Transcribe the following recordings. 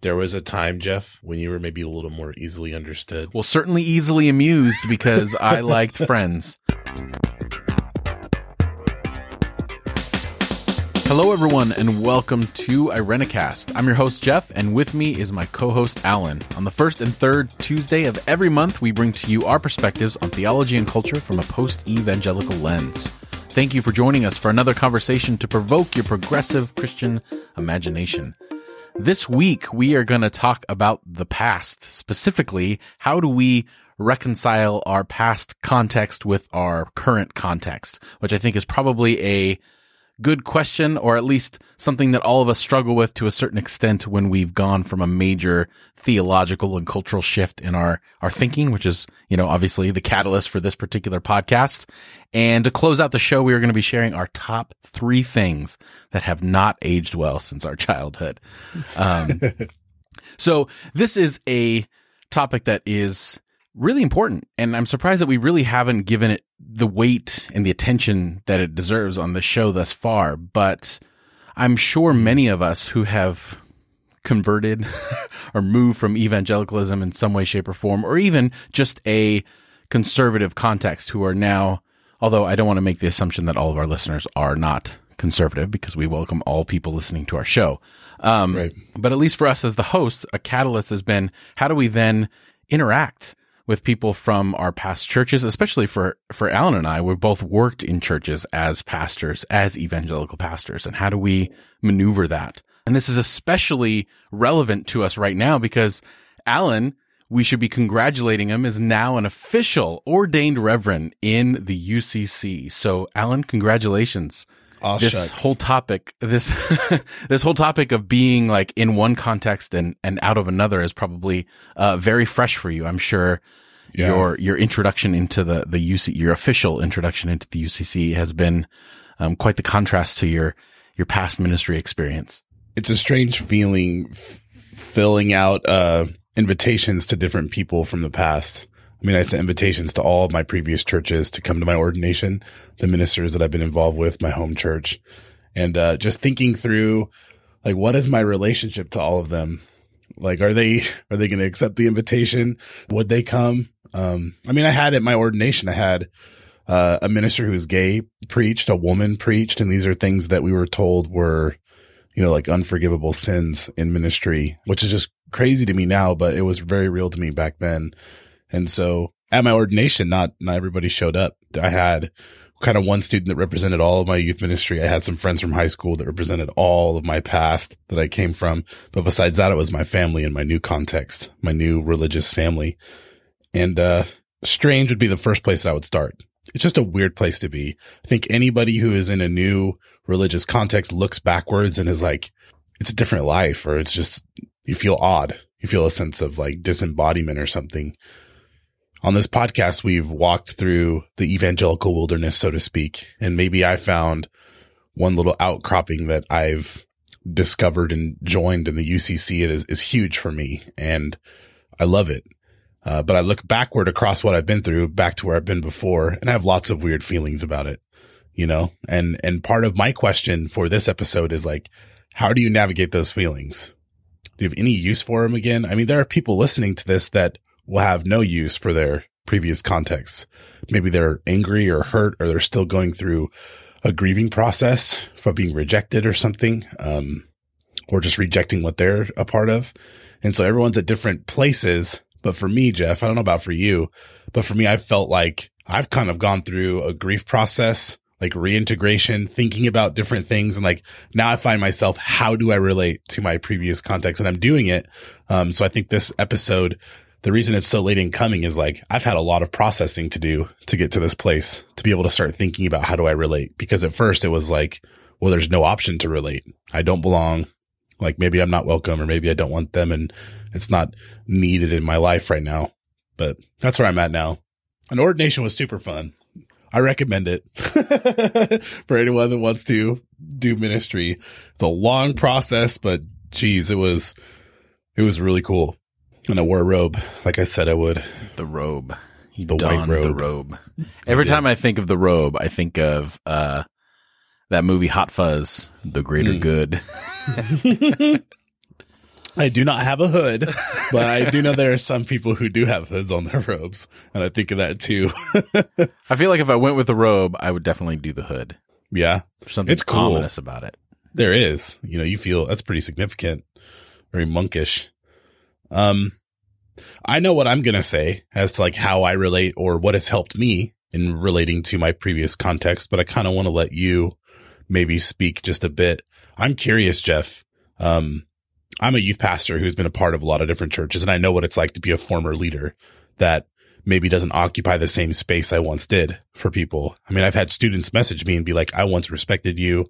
there was a time, Jeff, when you were maybe a little more easily understood. Well, certainly easily amused because I liked Friends. Hello, everyone, and welcome to Irenicast. I'm your host, Jeff, and with me is my co host, Allen. On the first and third Tuesday of every month, we bring to you our perspectives on theology and culture from a post evangelical lens. Thank you for joining us for another conversation to provoke your progressive Christian imagination. This week, we are going to talk about the past. Specifically, how do we reconcile our past context with our current context, which I think is probably a good question, or at least something that all of us struggle with to a certain extent when we've gone from a major theological and cultural shift in our, our thinking, which is, you know, obviously the catalyst for this particular podcast. And to close out the show, we are going to be sharing our top three things that have not aged well since our childhood. Um, so this is a topic that is really important. And I'm surprised that we really haven't given it the weight and the attention that it deserves on the show thus far. But I'm sure many of us who have converted or moved from evangelicalism in some way, shape, or form, or even just a conservative context who are now, although I don't want to make the assumption that all of our listeners are not conservative because we welcome all people listening to our show. Um, right. But at least for us as the host, a catalyst has been how do we then interact with people from our past churches, especially for, for Allen and I, we've both worked in churches as pastors, as evangelical pastors. And how do we maneuver that? And this is especially relevant to us right now because Allen, we should be congratulating him, is now an official ordained reverend in the UCC. So Allen, congratulations. Oh, this shucks. whole topic, this, this whole topic of being like in one context and, and out of another is probably, uh, very fresh for you. I'm sure yeah. your, your introduction into the, the UC, your official introduction into the UCC has been, um, quite the contrast to your, your past ministry experience. It's a strange feeling f- filling out, uh, invitations to different people from the past I mean, I sent invitations to all of my previous churches to come to my ordination, the ministers that I've been involved with, my home church, and uh, just thinking through, like, what is my relationship to all of them? Like, are they are they going to accept the invitation? Would they come? Um, I mean, I had at my ordination, I had uh, a minister who was gay preached, a woman preached, and these are things that we were told were, you know, like unforgivable sins in ministry, which is just crazy to me now, but it was very real to me back then. And so at my ordination, not, not everybody showed up. I had kind of one student that represented all of my youth ministry. I had some friends from high school that represented all of my past that I came from. But besides that, it was my family and my new context, my new religious family. And, uh, strange would be the first place I would start. It's just a weird place to be. I think anybody who is in a new religious context looks backwards and is like, it's a different life or it's just, you feel odd. You feel a sense of like disembodiment or something on this podcast, we've walked through the evangelical wilderness, so to speak. And maybe I found one little outcropping that I've discovered and joined in the UCC. It is, is huge for me and I love it. Uh, but I look backward across what I've been through back to where I've been before and I have lots of weird feelings about it, you know, and, and part of my question for this episode is like, how do you navigate those feelings? Do you have any use for them again? I mean, there are people listening to this that will have no use for their previous contexts. Maybe they're angry or hurt or they're still going through a grieving process for being rejected or something, um, or just rejecting what they're a part of. And so everyone's at different places. But for me, Jeff, I don't know about for you, but for me, I felt like I've kind of gone through a grief process, like reintegration, thinking about different things. And like now I find myself, how do I relate to my previous context? And I'm doing it. Um, so I think this episode the reason it's so late in coming is like I've had a lot of processing to do to get to this place to be able to start thinking about how do I relate? Because at first it was like, well, there's no option to relate. I don't belong. Like maybe I'm not welcome or maybe I don't want them and it's not needed in my life right now. But that's where I'm at now. An ordination was super fun. I recommend it for anyone that wants to do ministry. It's a long process, but geez, it was, it was really cool. And I wore a robe, like I said I would. The robe. He the white robe. the robe. Every time I think of the robe, I think of uh, that movie Hot Fuzz, The Greater mm. Good. I do not have a hood, but I do know there are some people who do have hoods on their robes, and I think of that too. I feel like if I went with the robe, I would definitely do the hood. yeah, There's something It's cool. ominous about it. there is. You know, you feel that's pretty significant, very monkish. Um, I know what I'm gonna say as to like how I relate or what has helped me in relating to my previous context, but I kind of want to let you maybe speak just a bit. I'm curious, Jeff. Um, I'm a youth pastor who's been a part of a lot of different churches, and I know what it's like to be a former leader that maybe doesn't occupy the same space I once did for people. I mean, I've had students message me and be like, I once respected you,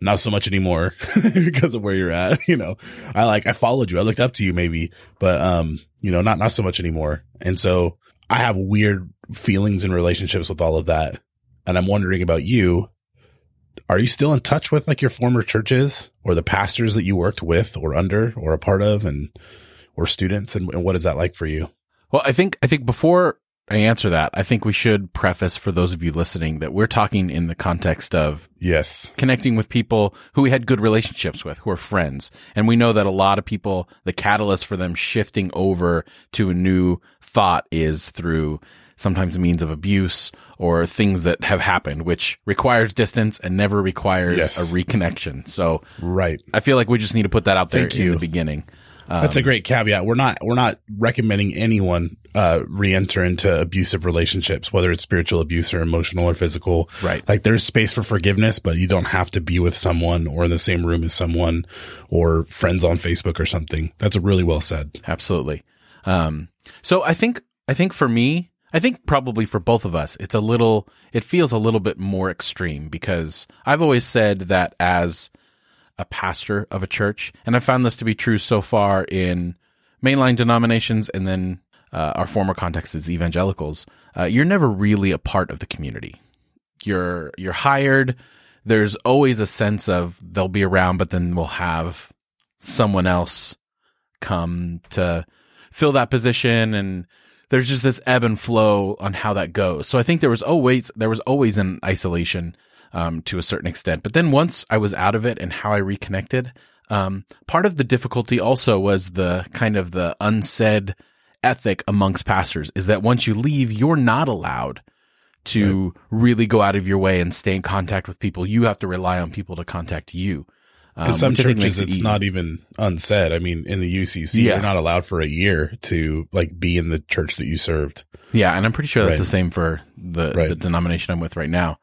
not so much anymore because of where you're at. You know, I like, I followed you. I looked up to you maybe, but, um, you know, not, not so much anymore. And so I have weird feelings and relationships with all of that. And I'm wondering about you. Are you still in touch with like your former churches or the pastors that you worked with or under or a part of and, or students? And, and what is that like for you? Well, I think I think before I answer that, I think we should preface for those of you listening that we're talking in the context of Yes. connecting with people who we had good relationships with, who are friends. And we know that a lot of people, the catalyst for them shifting over to a new thought is through sometimes means of abuse or things that have happened, which requires distance and never requires Yes. a reconnection. So Right. I feel like we just need to put that out there Thank in you. the beginning. That's a great caveat. We're not we're not recommending anyone uh re-enter into abusive relationships, whether it's spiritual abuse or emotional or physical. Right. Like there's space for forgiveness, but you don't have to be with someone or in the same room as someone or friends on Facebook or something. That's really well said. Absolutely. Um, so I think, I think for me, I think probably for both of us, it's a little, it feels a little bit more extreme because I've always said that as a pastor of a church, and I found this to be true so far in mainline denominations and then uh, our former context is evangelicals, uh, you're never really a part of the community. You're, you're hired. There's always a sense of they'll be around, but then we'll have someone else come to fill that position and there's just this ebb and flow on how that goes. So I think there was always there was always an isolation um, to a certain extent. But then once I was out of it and how I reconnected, um, part of the difficulty also was the kind of the unsaid ethic amongst pastors is that once you leave, you're not allowed to really go out of your way and stay in contact with people. You have to rely on people to contact you. Um, in some which I think churches, it's easy. not even unsaid. I mean, in the UCC, Yeah. you're not allowed for a year to like be in the church that you served. Yeah, and I'm pretty sure that's Right. the same for the, Right. the denomination I'm with right now.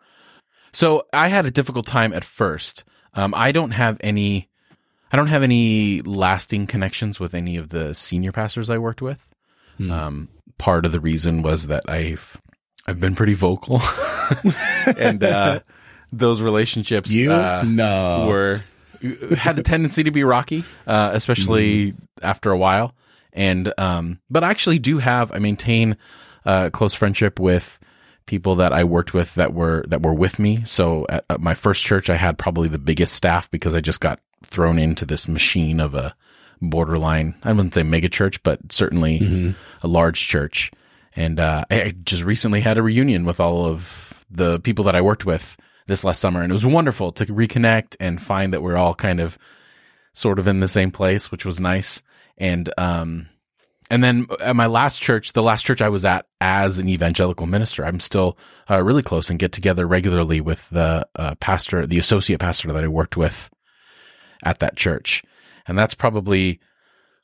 So I had a difficult time at first. Um, I don't have any, I don't have any lasting connections with any of the senior pastors I worked with. Hmm. Um, part of the reason was that I've, I've been pretty vocal, and uh, those relationships You uh, no were had a tendency to be rocky, uh, especially after a while. And um, but I actually do have I maintain a close friendship with people that I worked with that were that were with me. So at, at my first church, I had probably the biggest staff because I just got thrown into this machine of a borderline. I wouldn't say mega church, but certainly a large church. And uh, I I just recently had a reunion with all of the people that I worked with this last summer, and it was wonderful to reconnect and find that we're all kind of sort of in the same place, which was nice. And um, and then at my last church, the last church I was at as an evangelical minister, I'm still uh, really close and get together regularly with the uh, pastor, the associate pastor that I worked with at that church. And that's probably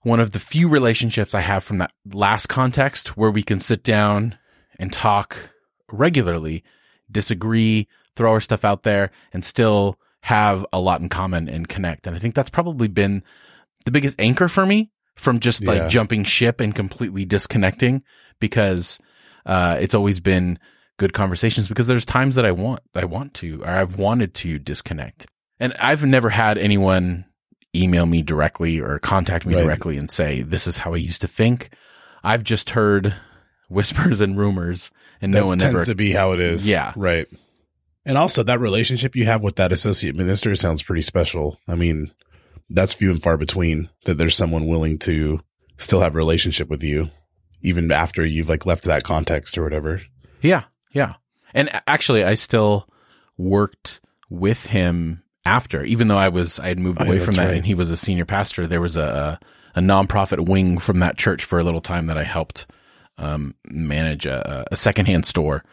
one of the few relationships I have from that last context where we can sit down and talk regularly, disagree, throw our stuff out there, and still have a lot in common and connect. And I think that's probably been the biggest anchor for me from just like Yeah. jumping ship and completely disconnecting because uh, it's always been good conversations because there's times that I want I want to or I've wanted to disconnect. And I've never had anyone email me directly or contact me Right. directly and say this is how I used to think. I've just heard whispers and rumors and that no one tends ever to be how it is. Yeah. Right. And also that relationship you have with that associate minister sounds pretty special. I mean, that's few and far between that there's someone willing to still have a relationship with you even after you've like left that context or whatever. Yeah, yeah. And actually, I still worked with him after, even though I was I had moved Oh, away yeah, from that, right. and he was a senior pastor. There was a a nonprofit wing from that church for a little time that I helped um, manage a, a secondhand store,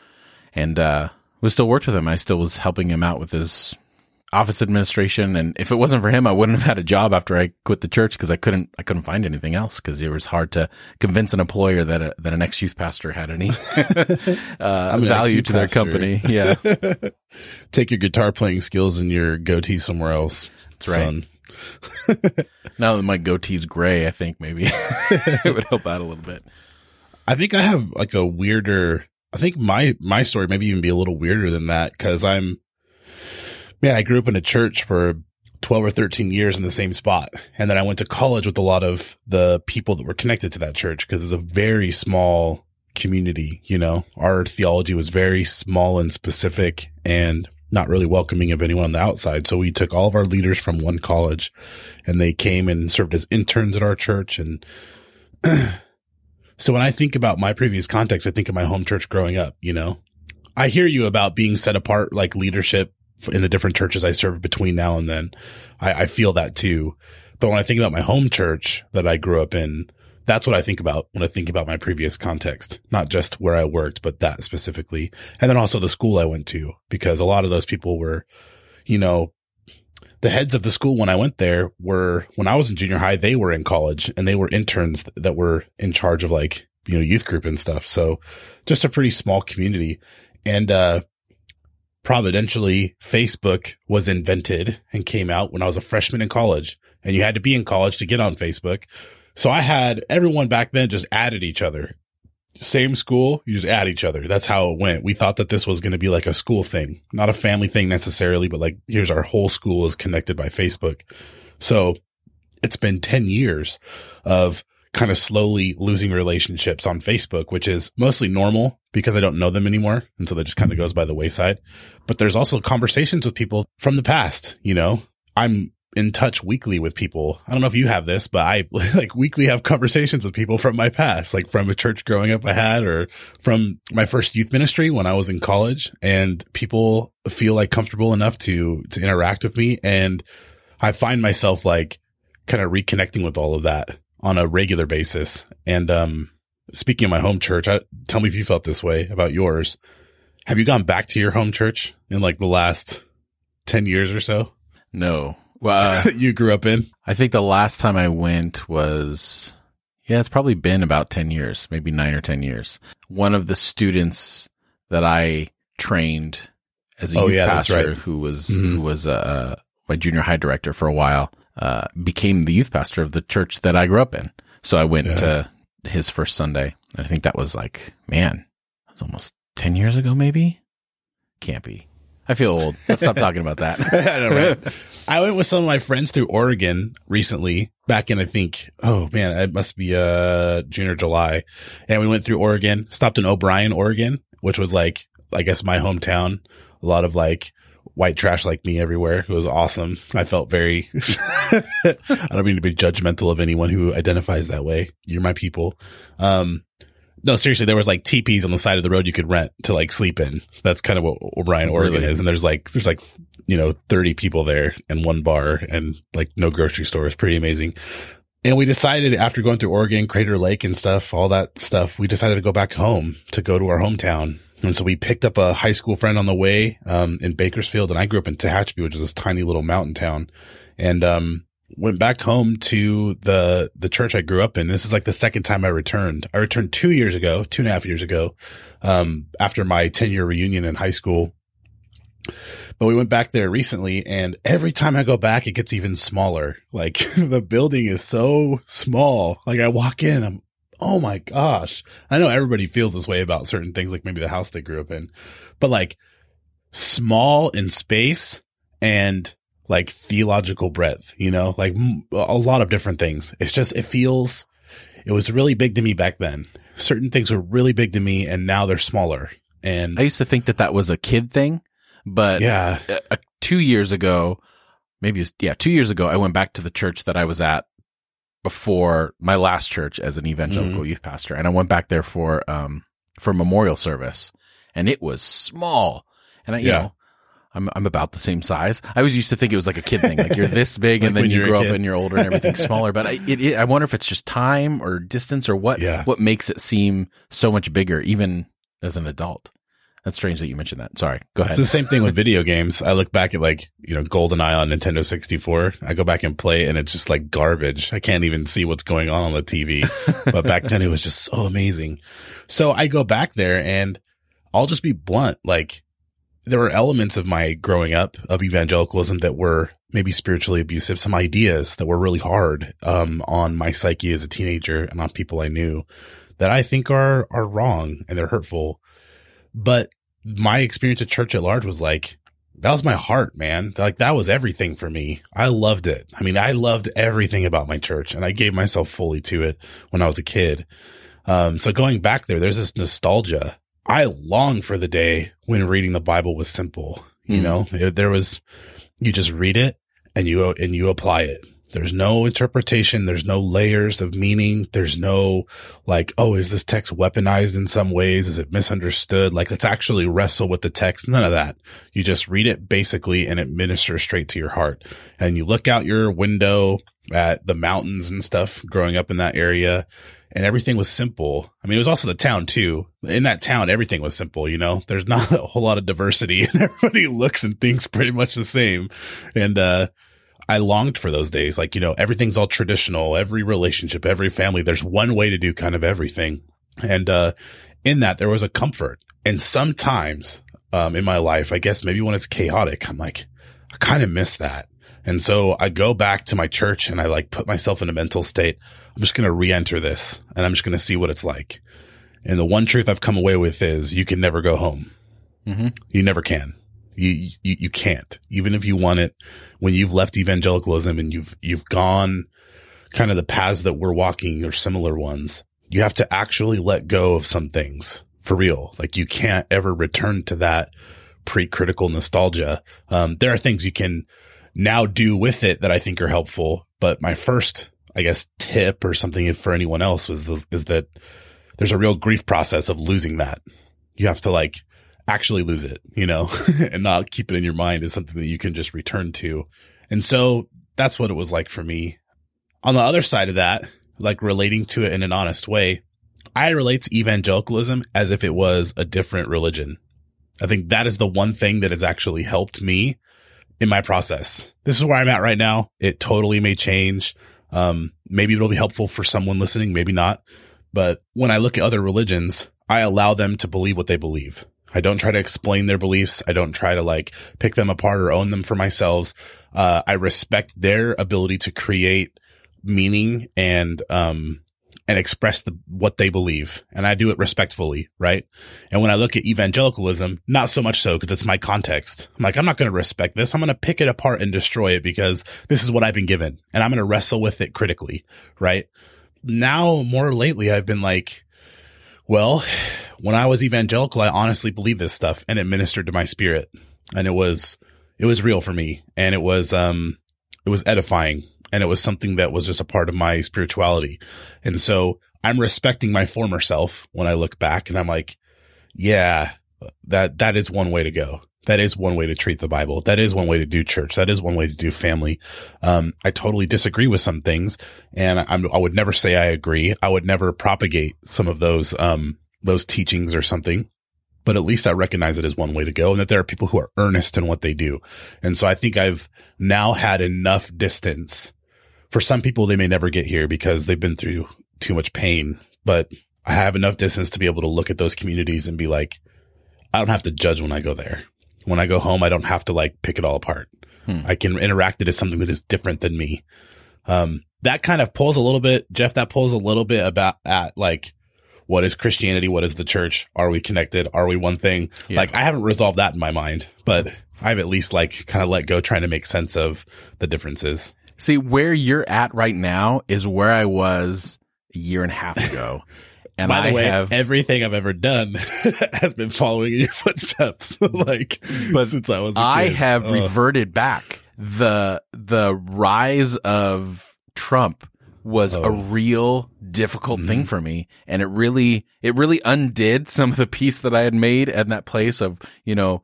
and uh, we still worked with him. I still was helping him out with his office administration, and if it wasn't for him, I wouldn't have had a job after I quit the church because I couldn't I couldn't find anything else because it was hard to convince an employer that a, that an ex youth pastor had any uh, value to their company. Yeah, take your guitar playing skills and your goatee somewhere else. That's right. Now that my goatee's gray, I think maybe it would help out a little bit. I think I have like a weirder. I think my my story maybe even be a little weirder than that because I'm man. I grew up in a church for 12 or 13 years in the same spot. And then I went to college with a lot of the people that were connected to that church because it's a very small community. You know, our theology was very small and specific and not really welcoming of anyone on the outside. So we took all of our leaders from one college and they came and served as interns at our church. And So when I think about my previous context, I think of my home church growing up, you know, I hear you about being set apart, like leadership in the different churches I serve between now and then. I, I feel that too. But when I think about my home church that I grew up in, that's what I think about when I think about my previous context, not just where I worked, but that specifically. And then also the school I went to, because a lot of those people were, you know, the heads of the school when I went there were when I was in junior high, they were in college and they were interns that were in charge of like, you know, youth group and stuff. So just a pretty small community. And, uh, providentially Facebook was invented and came out when I was a freshman in college and you had to be in college to get on Facebook. So I had everyone back then just added each other same school, you just add each other. That's how it went. We thought that this was going to be like a school thing, not a family thing necessarily, but like here's our whole school is connected by Facebook. So it's been 10 years of kind of slowly losing relationships on Facebook, which is mostly normal because I don't know them anymore. And so that just kind of mm-hmm. goes by the wayside. But there's also conversations with people from the past, you know, I'm in touch weekly with people. I don't know if you have this, but I like weekly have conversations with people from my past, like from a church growing up I had or from my first youth ministry when I was in college and people feel like comfortable enough to, to interact with me. And I find myself like kind of reconnecting with all of that on a regular basis. And, um, speaking of my home church, I, tell me if you felt this way about yours. Have you gone back to your home church in like the last 10 years or so? No, well, uh, you grew up in? I think the last time I went was, yeah, it's probably been about 10 years, maybe nine or 10 years. One of the students that I trained as a oh, youth yeah, pastor right. who was, mm-hmm. who was, uh, my junior high director for a while, uh, became the youth pastor of the church that I grew up in. So I went yeah. to his first Sunday. And I think that was like, man, that was almost 10 years ago, maybe? Can't be. I feel old. Let's stop talking about that. I, know, right? I went with some of my friends through Oregon recently, back in I think, oh man, it must be uh June or July, and we went through Oregon, stopped in O'Brien, Oregon, which was like I guess my hometown. A lot of like white trash like me everywhere. It was awesome. I felt very. I don't mean to be judgmental of anyone who identifies that way. You're my people. Um, no, seriously, there was like teepees on the side of the road you could rent to like sleep in. That's kind of what O'Brien, Oregon really? is. And there's like, there's like, you know, 30 people there and one bar and like no grocery store. It's pretty amazing. And we decided after going through Oregon, Crater Lake and stuff, all that stuff, we decided to go back home to go to our hometown. And so we picked up a high school friend on the way, um, in Bakersfield. And I grew up in Tehachapi, which is this tiny little mountain town. And, um, went back home to the the church I grew up in. This is like the second time I returned. I returned two years ago, two and a half years ago, um, after my ten year reunion in high school. But we went back there recently, and every time I go back, it gets even smaller. Like the building is so small. Like I walk in, I'm oh my gosh. I know everybody feels this way about certain things, like maybe the house they grew up in, but like small in space and like theological breadth, you know, like a lot of different things. It's just, it feels, it was really big to me back then. Certain things were really big to me and now they're smaller. And I used to think that that was a kid thing, but yeah, two years ago, maybe it was, yeah, two years ago, I went back to the church that I was at before my last church as an evangelical mm-hmm. youth pastor. And I went back there for, um, for memorial service and it was small. And I, you yeah. know, I'm I'm about the same size. I always used to think it was like a kid thing, like you're this big Like and then you grow up and you're older and everything's smaller. But I, it, it, I wonder if it's just time or distance or what Yeah. what makes it seem so much bigger, even as an adult. That's strange that you mentioned that. Sorry, go ahead. It's the same thing with video games. I look back at like, you know, GoldenEye on Nintendo 64. I go back and play and it's just like garbage. I can't even see what's going on on the TV. but back then it was just so amazing. So I go back there and I'll just be blunt. Like there were elements of my growing up of evangelicalism that were maybe spiritually abusive, some ideas that were really hard, um, on my psyche as a teenager and on people I knew that I think are, are wrong and they're hurtful. But my experience at church at large was like, that was my heart, man. Like that was everything for me. I loved it. I mean, I loved everything about my church and I gave myself fully to it when I was a kid. Um, so going back there, there's this nostalgia. I long for the day when reading the Bible was simple. You Hmm. know, It- there was, you just read it and you, and you apply it. There's no interpretation. There's no layers of meaning. There's no like, oh, is this text weaponized in some ways? Is it misunderstood? Like, let's actually wrestle with the text. None of that. You just read it basically and it ministers straight to your heart. And you look out your window at the mountains and stuff growing up in that area and everything was simple. I mean, it was also the town too. In that town, everything was simple, you know, there's not a whole lot of diversity and everybody looks and thinks pretty much the same. And, uh, I longed for those days. Like, you know, everything's all traditional. Every relationship, every family, there's one way to do kind of everything. And, uh, in that there was a comfort. And sometimes, um, in my life, I guess maybe when it's chaotic, I'm like, I kind of miss that. And so I go back to my church and I like put myself in a mental state. I'm just going to re-enter this and I'm just going to see what it's like. And the one truth I've come away with is you can never go home. Mhm. You never can. You, you, you can't, even if you want it when you've left evangelicalism and you've, you've gone kind of the paths that we're walking or similar ones. You have to actually let go of some things for real. Like you can't ever return to that pre-critical nostalgia. Um, there are things you can now do with it that I think are helpful. But my first, I guess, tip or something for anyone else was, the, is that there's a real grief process of losing that. You have to like actually lose it, you know, and not keep it in your mind as something that you can just return to. And so that's what it was like for me. On the other side of that, like relating to it in an honest way, I relate to evangelicalism as if it was a different religion. I think that is the one thing that has actually helped me in my process. This is where I'm at right now. It totally may change. Um, maybe it'll be helpful for someone listening, maybe not. But when I look at other religions, I allow them to believe what they believe. I don't try to explain their beliefs. I don't try to like pick them apart or own them for myself. Uh, I respect their ability to create meaning and, um, and express the, what they believe. And I do it respectfully, right? And when I look at evangelicalism, not so much so because it's my context. I'm like, I'm not going to respect this. I'm going to pick it apart and destroy it because this is what I've been given and I'm going to wrestle with it critically, right? Now, more lately, I've been like, well, when I was evangelical, I honestly believed this stuff and it ministered to my spirit and it was, it was real for me and it was, um, it was edifying and it was something that was just a part of my spirituality. And so I'm respecting my former self when I look back and I'm like, yeah, that, that is one way to go. That is one way to treat the Bible. That is one way to do church. That is one way to do family. Um, I totally disagree with some things and I'm, I would never say I agree. I would never propagate some of those, um, those teachings or something, but at least I recognize it as one way to go and that there are people who are earnest in what they do. And so I think I've now had enough distance for some people. They may never get here because they've been through too much pain, but I have enough distance to be able to look at those communities and be like, I don't have to judge when I go there. When I go home, I don't have to like pick it all apart. Hmm. I can interact it as something that is different than me. Um, that kind of pulls a little bit, Jeff, that pulls a little bit about at like, what is Christianity? What is the church? Are we connected? Are we one thing? Yeah. Like I haven't resolved that in my mind, but I've at least like kind of let go trying to make sense of the differences. See, where you're at right now is where I was a year and a half ago. And By the I way, have, everything I've ever done has been following in your footsteps. like, But since I was, a I kid. have Ugh. reverted back. The, the rise of Trump was a Oh. real difficult Mhm. thing for me. And it really, it really undid some of the peace that I had made in that place of, you know,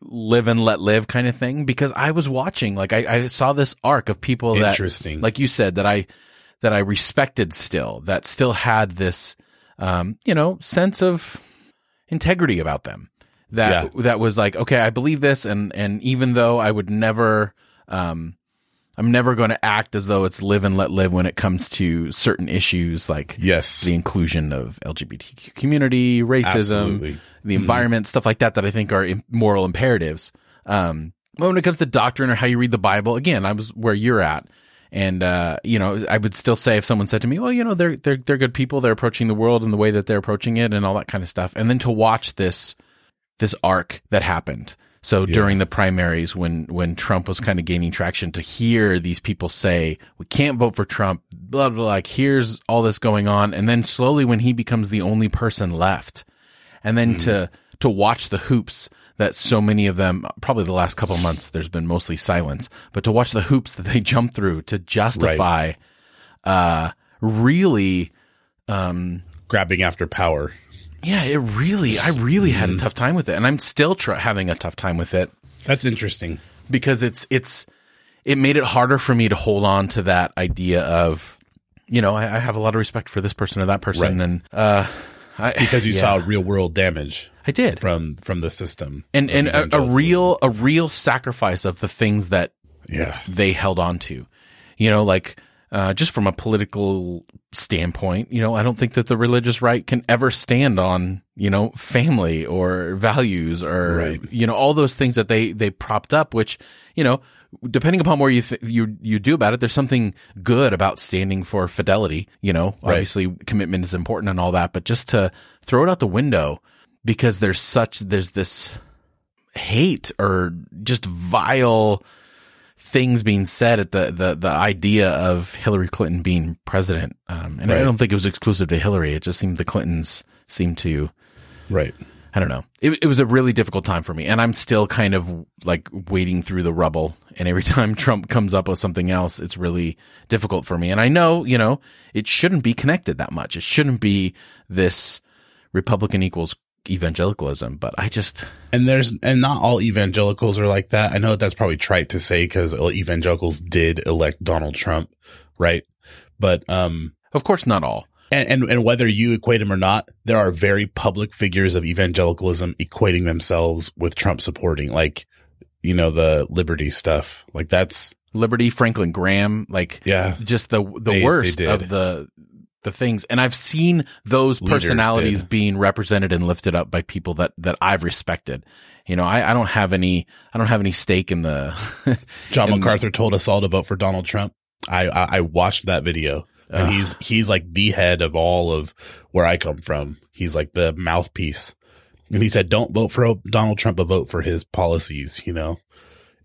live and let live kind of thing because I was watching, like I, I saw this arc of people that, Interesting. like you said, that I, that I respected still, that still had this, um, you know, sense of integrity about them. That that was like, okay, I believe this, and and even though I would never, um, I'm never going to act as though it's live and let live when it comes to certain issues like yes. the inclusion of LGBTQ community, racism, Absolutely. the environment, stuff like that that I think are moral imperatives. Um, but when it comes to doctrine or how you read the Bible, again, I was where you're at. And uh, you know, I would still say if someone said to me, "Well, you know, they're they're they're good people. They're approaching the world in the way that they're approaching it, and all that kind of stuff." And then to watch this this arc that happened. So during the primaries, when when Trump was kind of gaining traction, to hear these people say, "We can't vote for Trump," blah blah. Like here's all this going on, and then slowly when he becomes the only person left, and then to to watch the hoops that so many of them, probably the last couple of months, there's been mostly silence, but to watch the hoops that they jump through to justify, uh, really, um, Grabbing after power. Yeah, it really, I really had a tough time with it, and I'm still tr- having a tough time with it That's interesting. because it's it's it made it harder for me to hold on to that idea of, you know, I, I have a lot of respect for this person or that person, Right. and uh, I, Because you yeah, saw real world damage I did, from from the system. and of and a, a evangelicalism. real a real sacrifice of the things that Yeah. they held on to. You know, like uh, just from a political standpoint, you know, I don't think that the religious right can ever stand on, you know, family or values or, Right. you know, all those things that they, they propped up, which, you know, depending upon where you, th- you, you do about it, there's something good about standing for fidelity, you know, Right. obviously commitment is important and all that, but just to throw it out the window because there's such, there's this hate or just vile, things being said at the the the idea of Hillary Clinton being president. Um, and I don't think it was exclusive to Hillary. It just seemed the Clintons seemed to. Right. I don't know. It, it was a really difficult time for me, and I'm still kind of like wading through the rubble. And every time Trump comes up with something else, it's really difficult for me. And I know, you know, it shouldn't be connected that much. It shouldn't be this Republican equals evangelicalism. But I just, And there's and not all evangelicals are like that. I know that's probably trite to say because evangelicals did elect Donald Trump, right? But um, of course, not all. and, and and whether you equate them or not, there are very public figures of evangelicalism equating themselves with Trump supporting, like you know the liberty stuff. Like that's Liberty, Franklin Graham, like yeah, just the the They- they worst did. of the the things and i've seen those Leaders personalities did. being represented and lifted up by people that that i've respected you know i, I don't have any i don't have any stake in the John And- MacArthur told us all to vote for Donald Trump. I I, I watched that video, and Ugh. he's he's like the head of all of where I come from. He's like the mouthpiece, and he said, "Don't vote for Donald Trump, but vote for his policies." You know,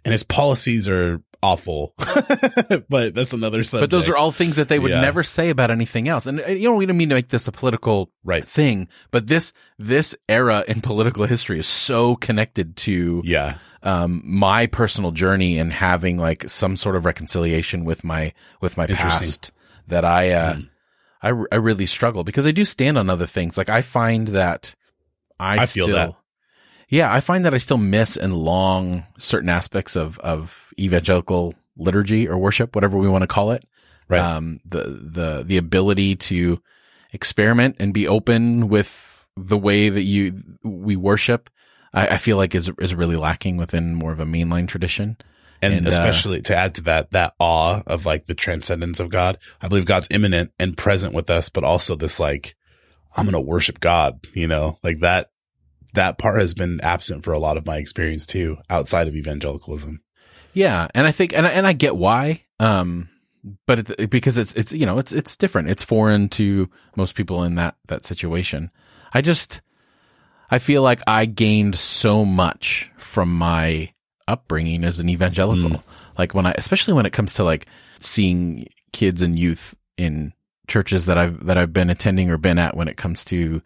and his policies are awful, but that's another subject. but those are all things that they would Yeah. never say about anything else and uh, you know we don't mean to make this a political right. thing but this this era in political history is so connected to Yeah, um, my personal journey and having like some sort of reconciliation with my with my past that I uh, Mm. I I really struggle because I do stand on other things. Like I find that I, I feel that. Yeah, I find that I still miss and long certain aspects of of evangelical liturgy or worship, whatever we want to call it. right. Um, the the the ability to experiment and be open with the way that you we worship. I, I feel like is is really lacking within more of a mainline tradition. and, and, uh, especially to add to that, that awe of like the transcendence of God. I believe God's immanent and present with us, but also this like, I'm going to worship God, you know, like that, that part has been absent for a lot of my experience too, outside of evangelicalism. Yeah, and I think and I- and I get why. Um, but it, because it's it's you know it's it's different. It's foreign to most people in that that situation. I just I feel like I gained so much from my upbringing as an evangelical. Mm. Like when I especially when it comes to like seeing kids and youth in churches that I've that I've been attending or been at when it comes to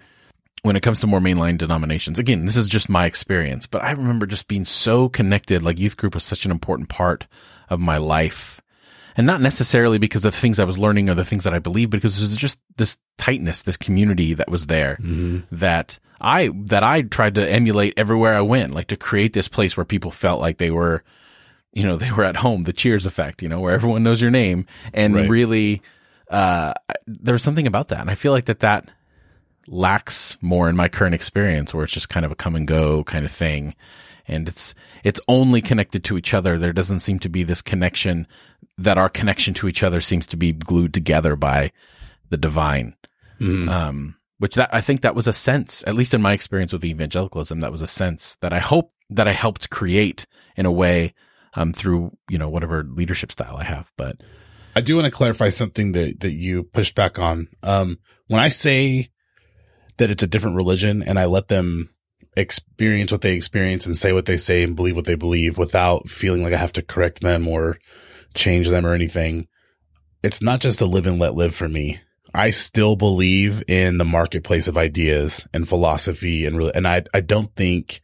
when it comes to more mainline denominations. Again, this is just my experience, but I remember just being so connected. Like youth group was such an important part of my life. and not necessarily because of the things I was learning or the things that I believe, because there's just this tightness, this community that was there that I, that I tried to emulate everywhere I went, like to create this place where people felt like they were, you know, they were at home, the cheers effect, you know, where everyone knows your name and Right. really, uh, there was something about that. And I feel like that that lacks more in my current experience where it's just kind of a come and go kind of thing. And it's, it's only connected to each other. There doesn't seem to be this connection that our connection to each other seems to be glued together by the divine. Mhm. Um, which that I think that was a sense, at least in my experience with evangelicalism, that was a sense that I hope that I helped create in a way, um, through, you know, whatever leadership style I have. But I do want to clarify something that, that you pushed back on. Um, when I say that it's a different religion and I let them experience what they experience and say what they say and believe what they believe without feeling like I have to correct them or change them or anything, it's not just a live and let live for me. I still believe in the marketplace of ideas and philosophy and really, and I, I don't think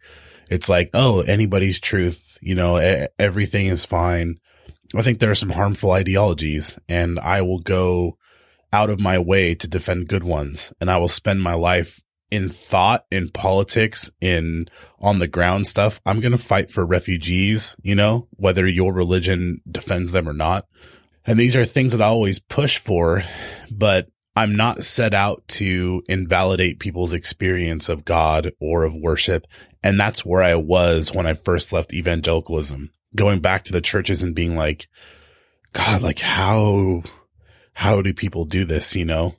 it's like, oh, anybody's truth, you know, everything is fine. I think there are some harmful ideologies and I will go out of my way to defend good ones and I will spend my life in thought, in politics, in on the ground stuff. I'm going to fight for refugees, you know, whether your religion defends them or not. And these are things that I always push for, but I'm not set out to invalidate people's experience of God or of worship. And that's where I was when I first left evangelicalism, going back to the churches and being like, God, like how, how do people do this? You know,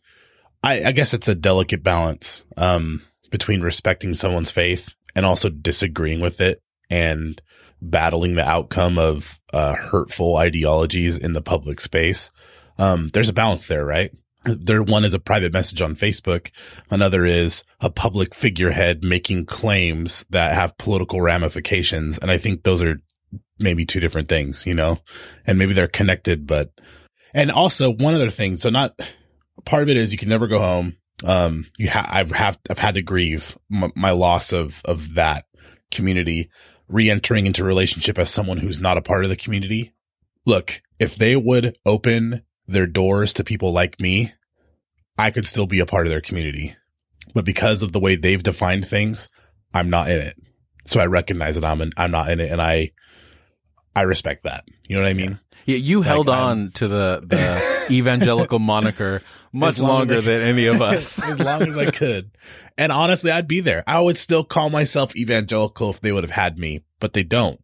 I, I guess it's a delicate balance, um, between respecting someone's faith and also disagreeing with it and battling the outcome of, uh, hurtful ideologies in the public space. Um, there's a balance there, right? There, one is a private message on Facebook. Another is a public figurehead making claims that have political ramifications. And I think those are maybe two different things, you know, and maybe they're connected, but, and also one other thing. So not part of it is you can never go home. Um, you have, I've have, I've had to grieve my, my loss of, of that community, re-entering into relationship as someone who's not a part of the community. Look, if they would open their doors to people like me, I could still be a part of their community. But because of the way they've defined things, I'm not in it. So I recognize that I'm in, I'm not in it and I, I respect that. You know what I mean? Yeah, you held I'm- on to the, the evangelical moniker much long longer I- than any of us. as long as I could. And honestly, I'd be there. I would still call myself evangelical if they would have had me, but they don't.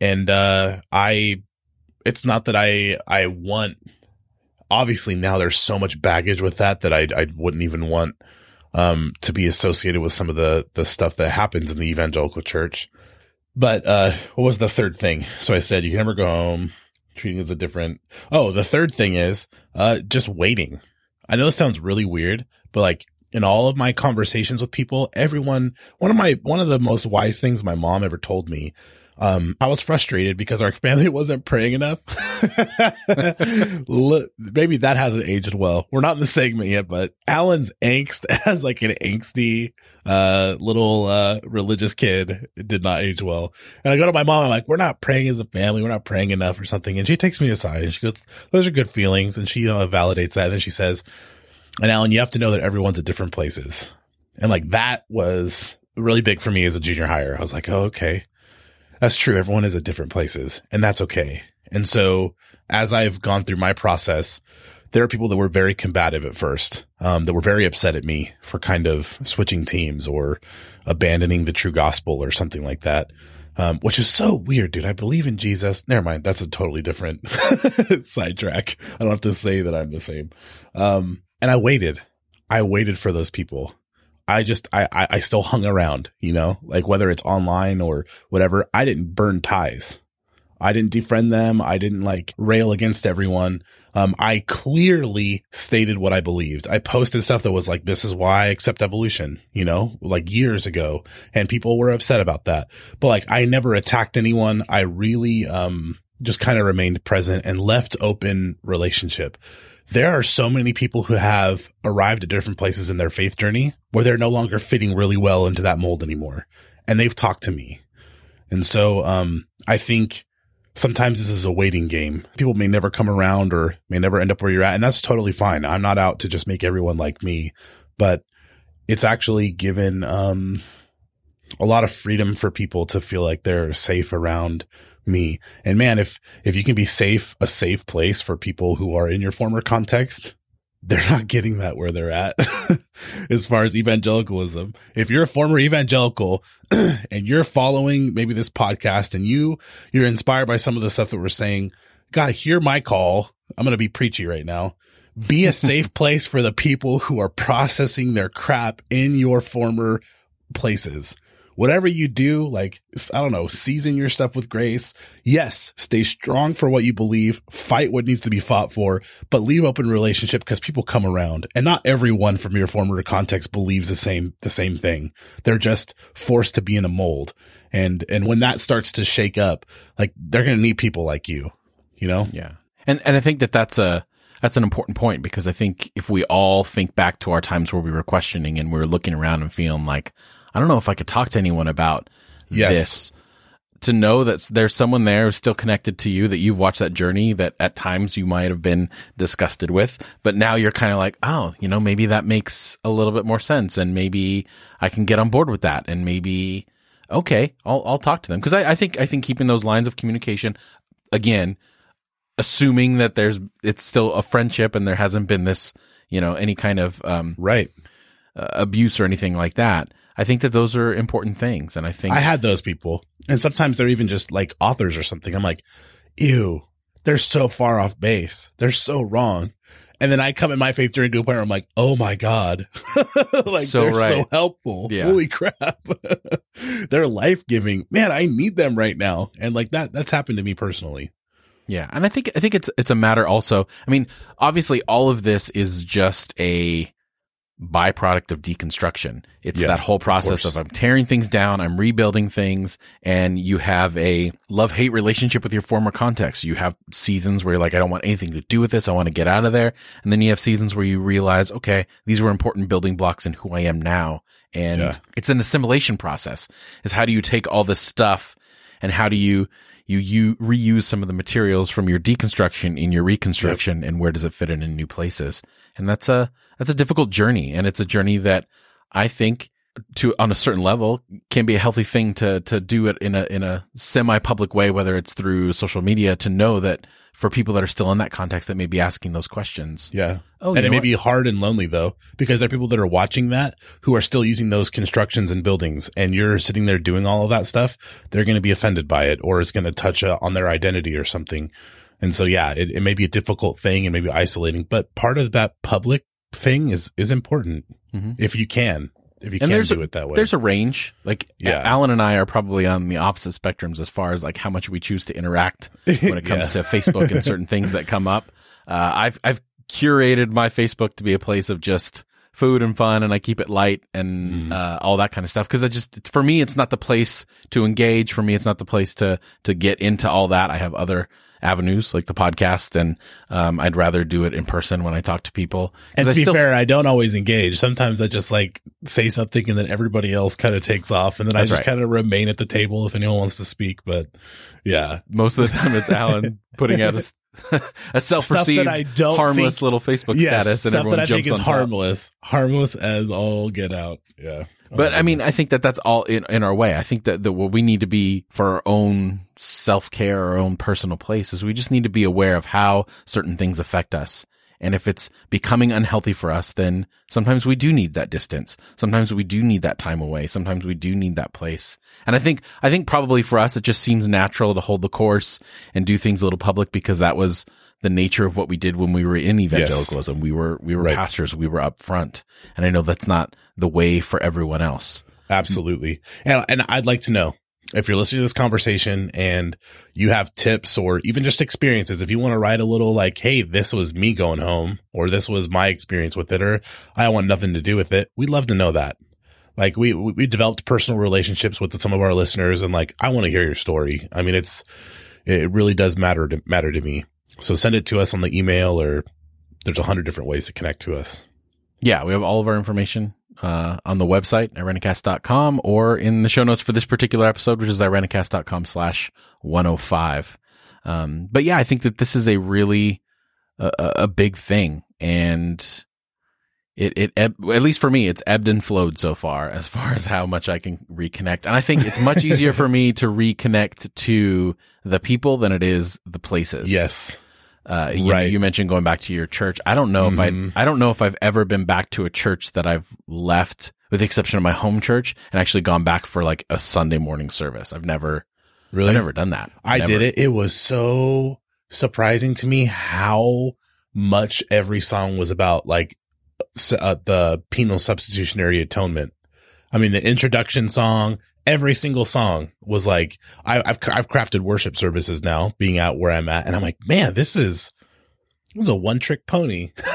And, uh, I, it's not that I, I want, obviously now there's so much baggage with that that I, I wouldn't even want, um, to be associated with some of the, the stuff that happens in the evangelical church. But, uh, what was the third thing? So I said, you can never go home. Treating as a different. Oh, the third thing is, uh, just waiting. I know this sounds really weird, but like in all of my conversations with people, everyone, one of my, one of the most wise things my mom ever told me, um, I was frustrated because our family wasn't praying enough. Maybe that hasn't aged well. We're not in the segment yet, but Allen's angst as like an angsty, uh, little, uh, religious kid did not age well. And I go to my mom, I'm like, we're not praying as a family. We're not praying enough or something. And she takes me aside and she goes, those are good feelings. And she uh, validates that. And then she says, and Allen, you have to know that everyone's at different places. And like that was really big for me as a junior hire. I was like, oh, okay. That's true. Everyone is at different places and that's okay. And so as I've gone through my process, there are people that were very combative at first, um, that were very upset at me for kind of switching teams or abandoning the true gospel or something like that. Um, which is so weird, dude. I believe in Jesus. Never mind. That's a totally different sidetrack. I don't have to say that I'm the same. Um, and I waited. I waited for those people. I just, I, I, I still hung around, you know, like whether it's online or whatever. I didn't burn ties. I didn't defriend them. I didn't like rail against everyone. Um, I clearly stated what I believed. I posted stuff that was like, this is why I accept evolution, you know, like years ago. And people were upset about that. But like, I never attacked anyone. I really, um, just kind of remained present and left open relationship. There are so many people who have arrived at different places in their faith journey where they're no longer fitting really well into that mold anymore. And they've talked to me. And so, um, I think sometimes this is a waiting game. People may never come around or may never end up where you're at. And that's totally fine. I'm not out to just make everyone like me, but it's actually given, um, a lot of freedom for people to feel like they're safe around me. And man, if, if you can be safe, a safe place for people who are in your former context, they're not getting that where they're at as far as evangelicalism. If you're a former evangelical and you're following maybe this podcast and you, you're inspired by some of the stuff that we're saying, God, hear my call. I'm going to be preachy right now. Be a safe place for the people who are processing their crap in your former places whatever you do, like, I don't know, season your stuff with grace. Yes, stay strong for what you believe, fight what needs to be fought for, but leave open relationship because people come around and not everyone from your former context believes the same, the same thing. They're just forced to be in a mold. And, and when that starts to shake up, like they're going to need people like you, you know? Yeah. And, and I think that that's a, that's an important point because I think if we all think back to our times where we were questioning and we were looking around and feeling like, I don't know if I could talk to anyone about yes. this. To know that there's someone there who's still connected to you, that you've watched that journey that at times you might have been disgusted with, but now you're kind of like, oh, you know, maybe that makes a little bit more sense and maybe I can get on board with that and maybe, okay, I'll, I'll talk to them. Cause I, I think, I think keeping those lines of communication, again, assuming that there's, it's still a friendship and there hasn't been this, you know, any kind of, um, right. Uh, abuse or anything like that I think that those are important things. And I think I had those people and sometimes they're even just like authors or something. I'm like, ew, they're so far off base. They're so wrong. And then I come in my faith journey to a point where I'm like, oh my God. like so they're right. so helpful. Yeah. Holy crap. they're life giving. Man, I need them right now. And like that, that's happened to me personally. Yeah. And I think, I think it's, it's a matter also. I mean, obviously all of this is just a, byproduct of deconstruction. It's yeah, that whole process of, of, I'm tearing things down, I'm rebuilding things, and you have a love hate relationship with your former context. You have seasons where you're like, I don't want anything to do with this. I want to get out of there. And then you have seasons where you realize, okay, these were important building blocks in who I am now. And yeah. it's an assimilation process is how do you take all this stuff and how do you you you reuse some of the materials from your deconstruction in your reconstruction yep. and where does it fit in in new places and that's a that's a difficult journey and it's a journey that i think to on a certain level can be a healthy thing to to do it in a in a semi public way whether it's through social media to know that for people that are still in that context that may be asking those questions. Yeah. Oh, and it may what? be hard and lonely though, because there are people that are watching that who are still using those constructions and buildings and you're sitting there doing all of that stuff. They're going to be offended by it or it's going to touch uh, on their identity or something. And so, yeah, it, it may be a difficult thing and maybe isolating, but part of that public thing is, is important mm-hmm. if you can if you and can do a, it that way. There's a range. Like yeah. Allen and I are probably on the opposite spectrums as far as like how much we choose to interact when it comes yeah. to Facebook and certain things that come up. Uh, I've I've curated my Facebook to be a place of just food and fun and I keep it light and mm. uh, all that kind of stuff because I just for me it's not the place to engage for me it's not the place to to get into all that I have other avenues like the podcast and um, I'd rather do it in person when I talk to people. And to I be still, fair, I don't always engage. Sometimes I just like say something and then everybody else kind of takes off and then I just right. kind of remain at the table if anyone wants to speak. But yeah, most of the time it's Allen putting out a, a self-perceived harmless think, little Facebook yes, status and everyone that I jumps think is harmless, harmless as all get out. Yeah. But oh, I mean, I think that that's all in, in our way. I think that, that what we need to be for our own self care, our own personal place is we just need to be aware of how certain things affect us. And if it's becoming unhealthy for us, then sometimes we do need that distance. Sometimes we do need that time away. Sometimes we do need that place. And I think, I think probably for us, it just seems natural to hold the course and do things a little public because that was the nature of what we did when we were in evangelicalism. Yes. We were we were right. pastors. We were up front, and I know that's not the way for everyone else. Absolutely, and and I'd like to know if you're listening to this conversation and you have tips or even just experiences. If you want to write a little like, "Hey, this was me going home," or "This was my experience with it," or "I want nothing to do with it," we'd love to know that. Like we we developed personal relationships with some of our listeners, and like I want to hear your story. I mean, it's it really does matter to matter to me. So send it to us on the email or there's a hundred different ways to connect to us. Yeah, we have all of our information uh, on the website, irenicast.com, or in the show notes for this particular episode, which is irenicast.com slash 105. Um, but yeah, I think that this is a really a, a big thing, and it it eb- at least for me, it's ebbed and flowed so far as far as how much I can reconnect. And I think it's much easier for me to reconnect to the people than it is the places. Yes. Uh, you, Right. you mentioned going back to your church. I don't know if I, I don't know if I've ever been back to a church that I've left with the exception of my home church and actually gone back for like a Sunday morning service. I've never, Really? I've never done that. I Never. did it. It was so surprising to me how much every song was about like uh, the penal substitutionary atonement. I mean, the introduction song, every single song was like, I, I've, I've crafted worship services now being out where I'm at. And I'm like, man, this is, this is a one trick pony.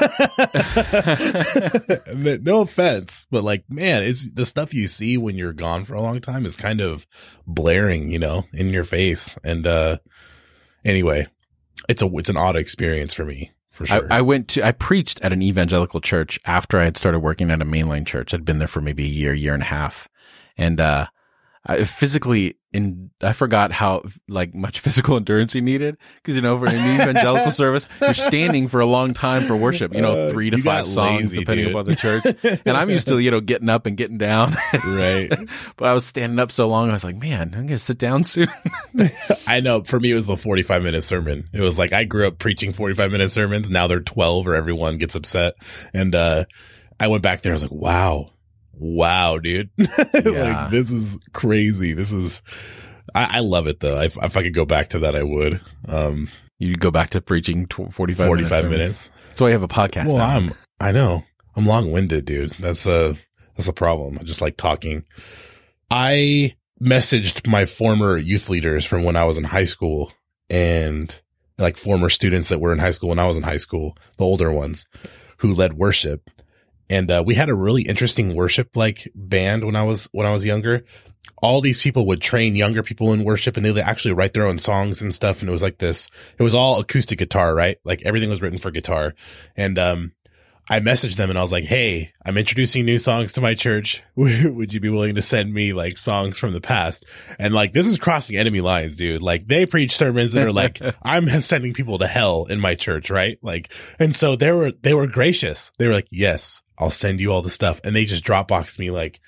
no offense, but like, man, it's the stuff you see when you're gone for a long time is kind of blaring, you know, in your face. And, uh, anyway, it's a, it's an odd experience for me for sure. I, I went to, I preached at an evangelical church after I had started working at a mainline church. I'd been there for maybe a year, year and a half. And, uh, I physically in, I forgot how like much physical endurance you needed. Cause you know, for an evangelical service, you're standing for a long time for worship, you know, Uh, three to five songs lazy, depending dude. upon the church. And I'm used to, you know, getting up and getting down. right. but I was standing up so long. I was like, man, I'm going to sit down soon. I know for me, it was the 45 minute sermon. It was like, I grew up preaching 45 minute sermons. Now they're 12 or everyone gets upset. And, uh, I went back there. I was like, wow, wow, dude. Yeah. like this is crazy. This is, I, I love it though. If, if I could go back to that, I would. Um, you go back to preaching tw- 45, 45 minutes. minutes. That's why you have a podcast. Well, now. I'm, I know I'm long winded, dude. That's a, that's the problem. I just like talking. I messaged my former youth leaders from when I was in high school and like former students that were in high school when I was in high school, the older ones who led worship. And, uh, we had a really interesting worship like band when I was, when I was younger. All these people would train younger people in worship and they would actually write their own songs and stuff. And it was like this, it was all acoustic guitar, right? Like everything was written for guitar. And, um, I messaged them and I was like, Hey, I'm introducing new songs to my church. Would you be willing to send me like songs from the past? And like, this is crossing enemy lines, dude. Like they preach sermons that are like, I'm sending people to hell in my church, right? Like, and so they were, they were gracious. They were like, yes, I'll send you all the stuff. And they just Dropboxed me like,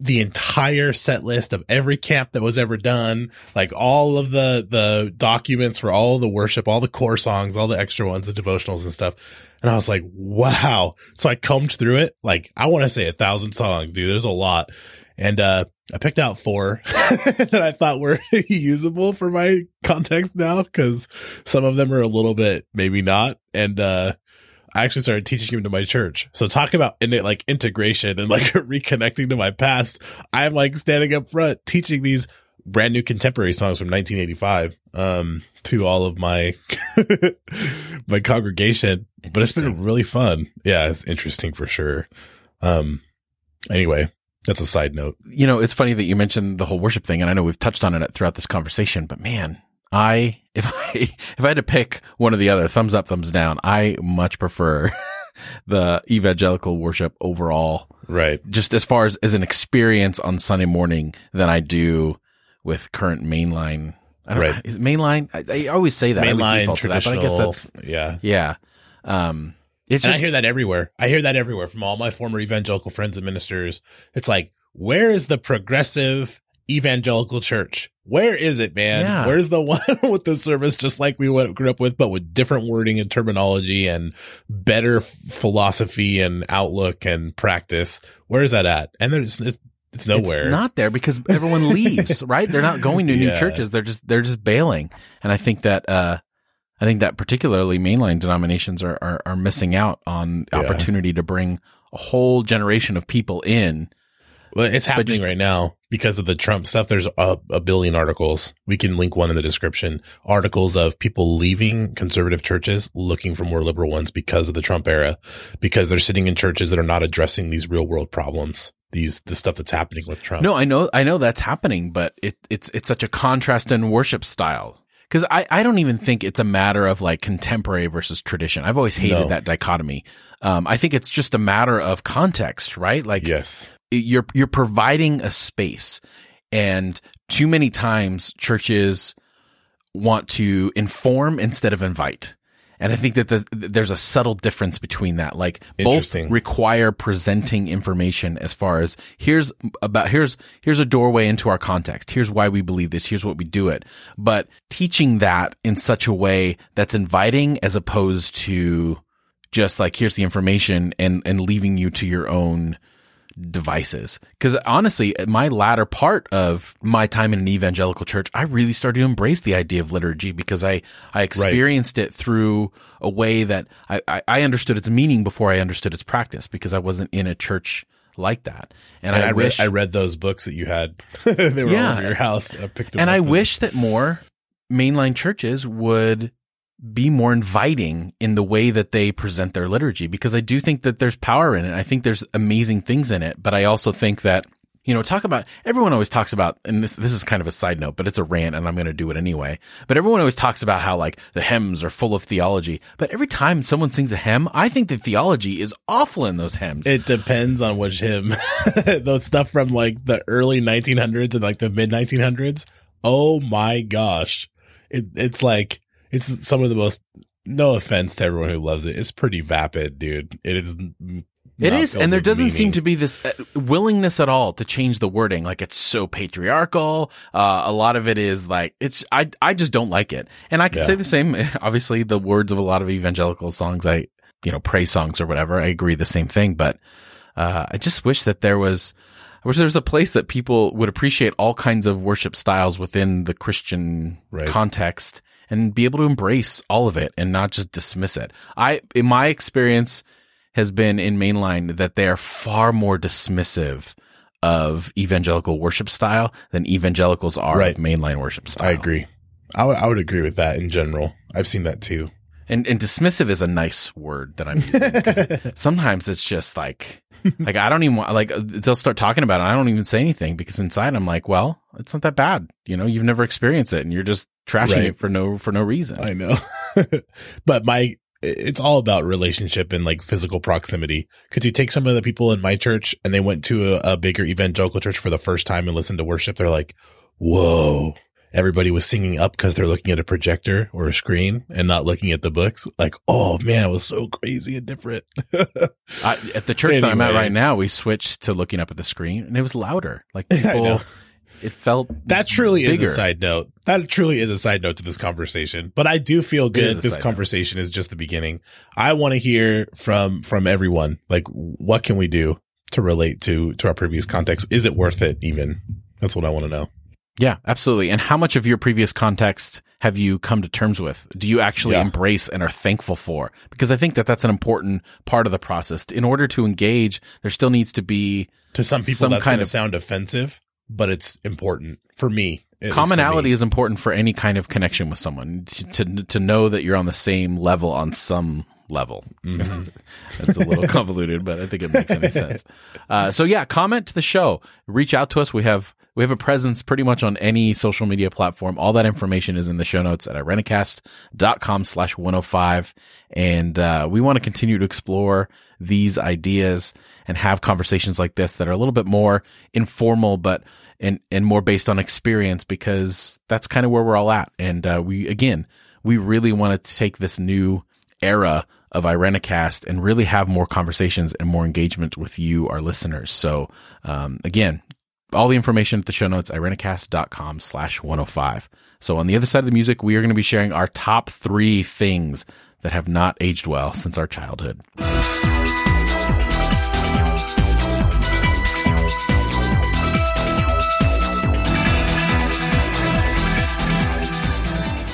the entire set list of every camp that was ever done, like all of the, the documents for all the worship, all the core songs, all the extra ones, the devotionals and stuff. And I was like, wow. So I combed through it. Like, I want to say a thousand songs, dude. There's a lot. And, uh, I picked out four that I thought were usable for my context now because some of them are a little bit maybe not. And, uh, I actually started teaching him to my church. So talk about in it like integration and like reconnecting to my past. I'm like standing up front teaching these brand new contemporary songs from 1985 um to all of my my congregation. But it's been really fun. Yeah, it's interesting for sure. Um anyway, that's a side note. you know, it's funny that you mentioned the whole worship thing, and I know we've touched on it throughout this conversation, but man, I, if I, if I had to pick one or the other, thumbs up, thumbs down, I much prefer the evangelical worship overall, Right. just as far as, as an experience on Sunday morning than I do with current mainline. I don't Right. know, is it mainline? I, I always say that. I Mainline default to that, but I guess traditional. that's, yeah. yeah. Um, it's And just, I hear that everywhere. I hear that everywhere from all my former evangelical friends and ministers. It's like, where is the progressive evangelical church? Where is it, man? Yeah. Where's the one with the service just like we went, grew up with, but with different wording and terminology and better f- philosophy and outlook and practice? Where is that at? And there's, it's, it's nowhere. It's not there because everyone leaves, right? They're not going to new Yeah. churches. They're just they're just bailing. And I think that uh I think that particularly mainline denominations are are, are missing out on Yeah. opportunity to bring a whole generation of people in. Well, it's happening just- right now because of the Trump stuff. There's a, a billion articles. We can link one in the description. Articles of people leaving conservative churches looking for more liberal ones because of the Trump era, because they're sitting in churches that are not addressing these real world problems. These, the stuff that's happening with Trump. No, I know I know that's happening, but it it's it's such a contrast in worship style. Cause I, I don't even think it's a matter of like contemporary versus tradition. I've always hated No. that dichotomy. Um, I think it's just a matter of context, right? Like Yes. You're you're providing a space and too many times churches want to inform instead of invite. And I think that the, there's a subtle difference between that. Like both require presenting information as far as here's about, here's, here's a doorway into our context. Here's why we believe this. Here's what we do it. But teaching that in such a way that's inviting as opposed to just like, here's the information and, and leaving you to your own devices. Cause honestly, my latter part of my time in an evangelical church, I really started to embrace the idea of liturgy because I, I experienced it through a way that I, I, I understood its meaning before I understood its practice because I wasn't in a church like that. And, And I, I, wish, read, I read those books that you had. they were Yeah. all over your house. I picked them and I wish that more mainline churches would be more inviting in the way that they present their liturgy because I do think that there's power in it. I think there's amazing things in it, but I also think that you know, talk about everyone always talks about, and this this is kind of a side note, but it's a rant, and I'm going to do it anyway. But everyone always talks about how like the hymns are full of theology. But every time someone sings a hymn, I think the theology is awful in those hymns. It depends on which hymn. Those stuff from like the early 1900s and like the mid 1900s. Oh my gosh. It, it's like, it's some of the most, no offense to everyone who loves it. It's pretty vapid, dude. It is. It is, and there doesn't seem to be this uh, willingness at all to change the wording. Like it's so patriarchal. Uh, a lot of it is like it's. I I just don't like it, and I could Yeah. say the same. Obviously, the words of a lot of evangelical songs, I you know, praise songs or whatever, I agree the same thing. But uh, I just wish that there was. I wish there was a place that people would appreciate all kinds of worship styles within the Christian Right. context and be able to embrace all of it and not just dismiss it. I, in my experience, has been in mainline that they are far more dismissive of evangelical worship style than evangelicals are Right. of mainline worship style. I agree. I would- I would agree with that in general. I've seen that too. And and dismissive is a nice word that I'm using sometimes it's just like like I don't even want like they'll start talking about it. And I don't even say anything because inside I'm like, well, it's not that bad. You know, you've never experienced it and you're just trashing Right. it for no for no reason. I know. but my, it's all about relationship and like physical proximity. Could you take some of the people in my church and they went to a, a bigger evangelical church for the first time and listened to worship? They're like, whoa. Everybody was singing up because they're looking at a projector or a screen and not looking at the books. Like, oh man, it was so crazy and different. I, at the church that I'm at right now, we switched to looking up at the screen and it was louder. Like people, know. it felt That truly bigger. is a side note. That truly is a side note to this conversation. But I do feel good. This side note. conversation is just the beginning. I want to hear from from everyone. Like, what can we do to relate to to our previous context? Is it worth it? Even that's what I want to know. Yeah, absolutely. And how much of your previous context have you come to terms with? Do you actually Yeah. embrace and are thankful for? Because I think that that's an important part of the process. In order to engage, there still needs to be To some people, Some that's kind going to of- sound offensive, but it's important for me. least for commonality me. is important for any kind of connection with someone to, to, to know that you're on the same level on some level. Mhm. That's a little convoluted, but I think it makes any sense. Uh, so yeah, comment to the show. Reach out to us. We have we have a presence pretty much on any social media platform. All that information is in the show notes at irenicast.com slash 105. And uh, we want to continue to explore these ideas and have conversations like this that are a little bit more informal, but and and more based on experience because that's kind of where we're all at. And uh, we again, we really want to take this new era of Irenicast and really have more conversations and more engagement with you, our listeners. So, um, again, all the information at the show notes, irenicast.com slash 105. So on the other side of the music, we are going to be sharing our top three things that have not aged well since our childhood.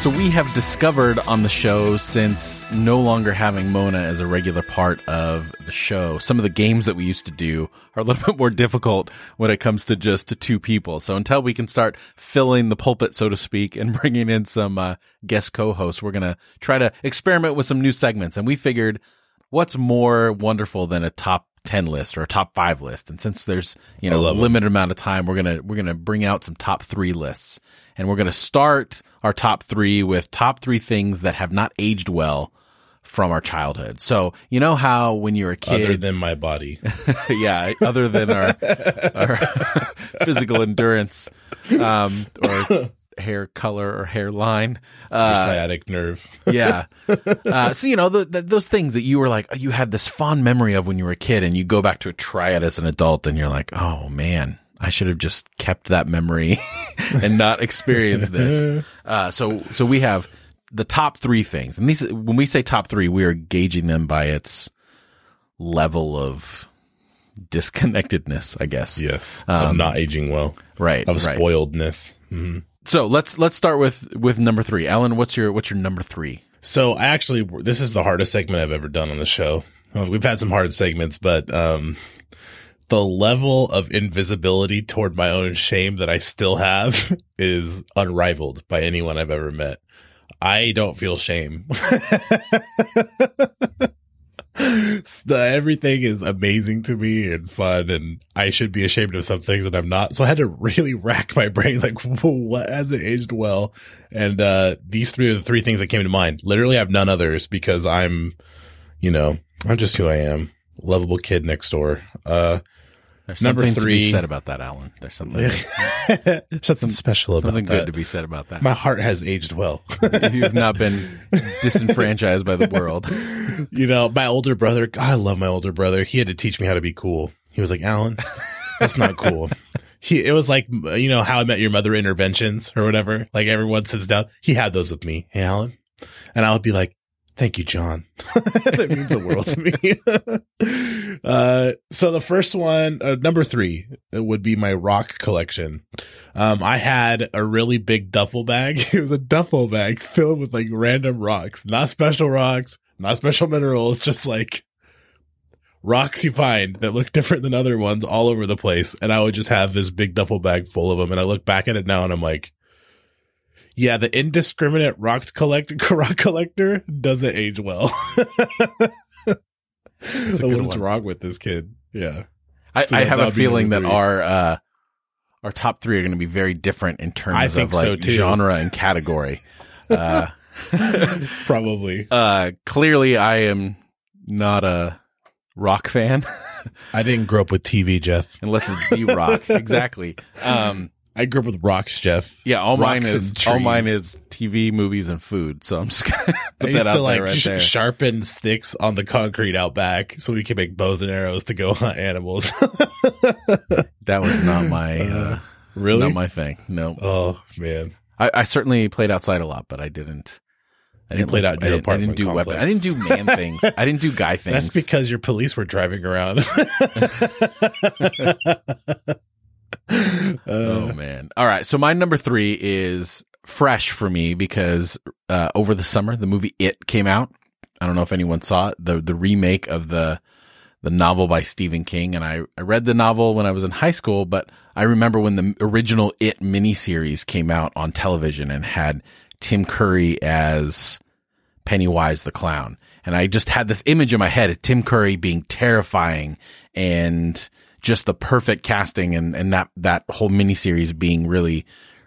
So we have discovered on the show since no longer having Mona as a regular part of the show, some of the games that we used to do are a little bit more difficult when it comes to just two people. So until we can start filling the pulpit, so to speak, and bringing in some uh, guest co-hosts, we're going to try to experiment with some new segments. And we figured what's more wonderful than a top 10 list or a top 5 list and since there's you know a limited amount of time we're going to we're going to bring out some top 3 lists and we're going to start our top 3 with top 3 things that have not aged well from our childhood. So, you know how when you're a kid other than my body. yeah, other than our our physical endurance um, or hair color or hairline. Your Uh, sciatic nerve. yeah. Uh, so you know the, the, those things that you were like you had this fond memory of when you were a kid, and you go back to try it as an adult, and you're like, oh man, I should have just kept that memory and not experienced this. Uh, so so we have the top three things, and these when we say top three, we are gauging them by its level of disconnectedness, I guess. Yes. of Um, not aging well. Right. Of right. spoiledness. So let's let's start with with number three. Allen, what's your what's your number three? So I actually, this is the hardest segment I've ever done on the show. We've had some hard segments, but, um, the level of invisibility toward my own shame that I still have is unrivaled by anyone I've ever met. I don't feel shame. Everything is amazing to me and fun, and I should be ashamed of some things that I'm not. So I had to really rack my brain, like, what hasn't aged well? And uh, these three are the three things that came to mind. Literally, I have none others because I'm, you know, I'm just who I am. Lovable kid next door. Uh, There's Number something to be said about that, Allen. There's something something special about something that. good to be said about that. My heart has aged well. You've not been disenfranchised by the world. you know, my older brother, God, I love my older brother. He had to teach me how to be cool. He was like, Allen, that's not cool. He, it was like, you know, how I met your mother interventions or whatever. Like everyone sits down. He had those with me. Hey, Allen. And I would be like, thank you, John. that means the world to me. Uh, so the first one, uh, number three would be my rock collection. Um, I had a really big duffel bag. It was a duffel bag filled with like random rocks, not special rocks, not special minerals, just like rocks you find that look different than other ones all over the place. And I would just have this big duffel bag full of them. And I look back at it now and I'm like, yeah, the indiscriminate rock collect rock collector doesn't age well. It's a So good what's wrong with this kid? Yeah. I, So I have a feeling that our uh, our top three are going to be very different in terms I think of like so, genre and category. Uh, Probably. uh, clearly, I am not a rock fan I didn't grow up with TV, Jeff. unless it's the rock. exactly. Um, I grew up with rocks, Jeff. yeah, all mine is all mine is TV, movies, and food. So I'm just gonna I put used that to out like there right sh- there. sharpen sticks on the concrete out back so we can make bows and arrows to go hunt animals. That was not my uh, really? not my thing. No, oh man. I, I certainly played outside a lot, but I didn't. I didn't play like- out I didn't, I didn't do weapon. I didn't do man things. I didn't do guy things. That's because your police were driving around. Oh Uh, man! All right, so my number three is fresh for me because uh, over the summer the movie It came out. I don't know if anyone saw it the the remake of the the novel by Stephen King, and I I read the novel when I was in high school, but I remember when the original It miniseries came out on television and had Tim Curry as Pennywise the clown. And I just had this image in my head of Tim Curry being terrifying and just the perfect casting and, and that, that whole miniseries being really,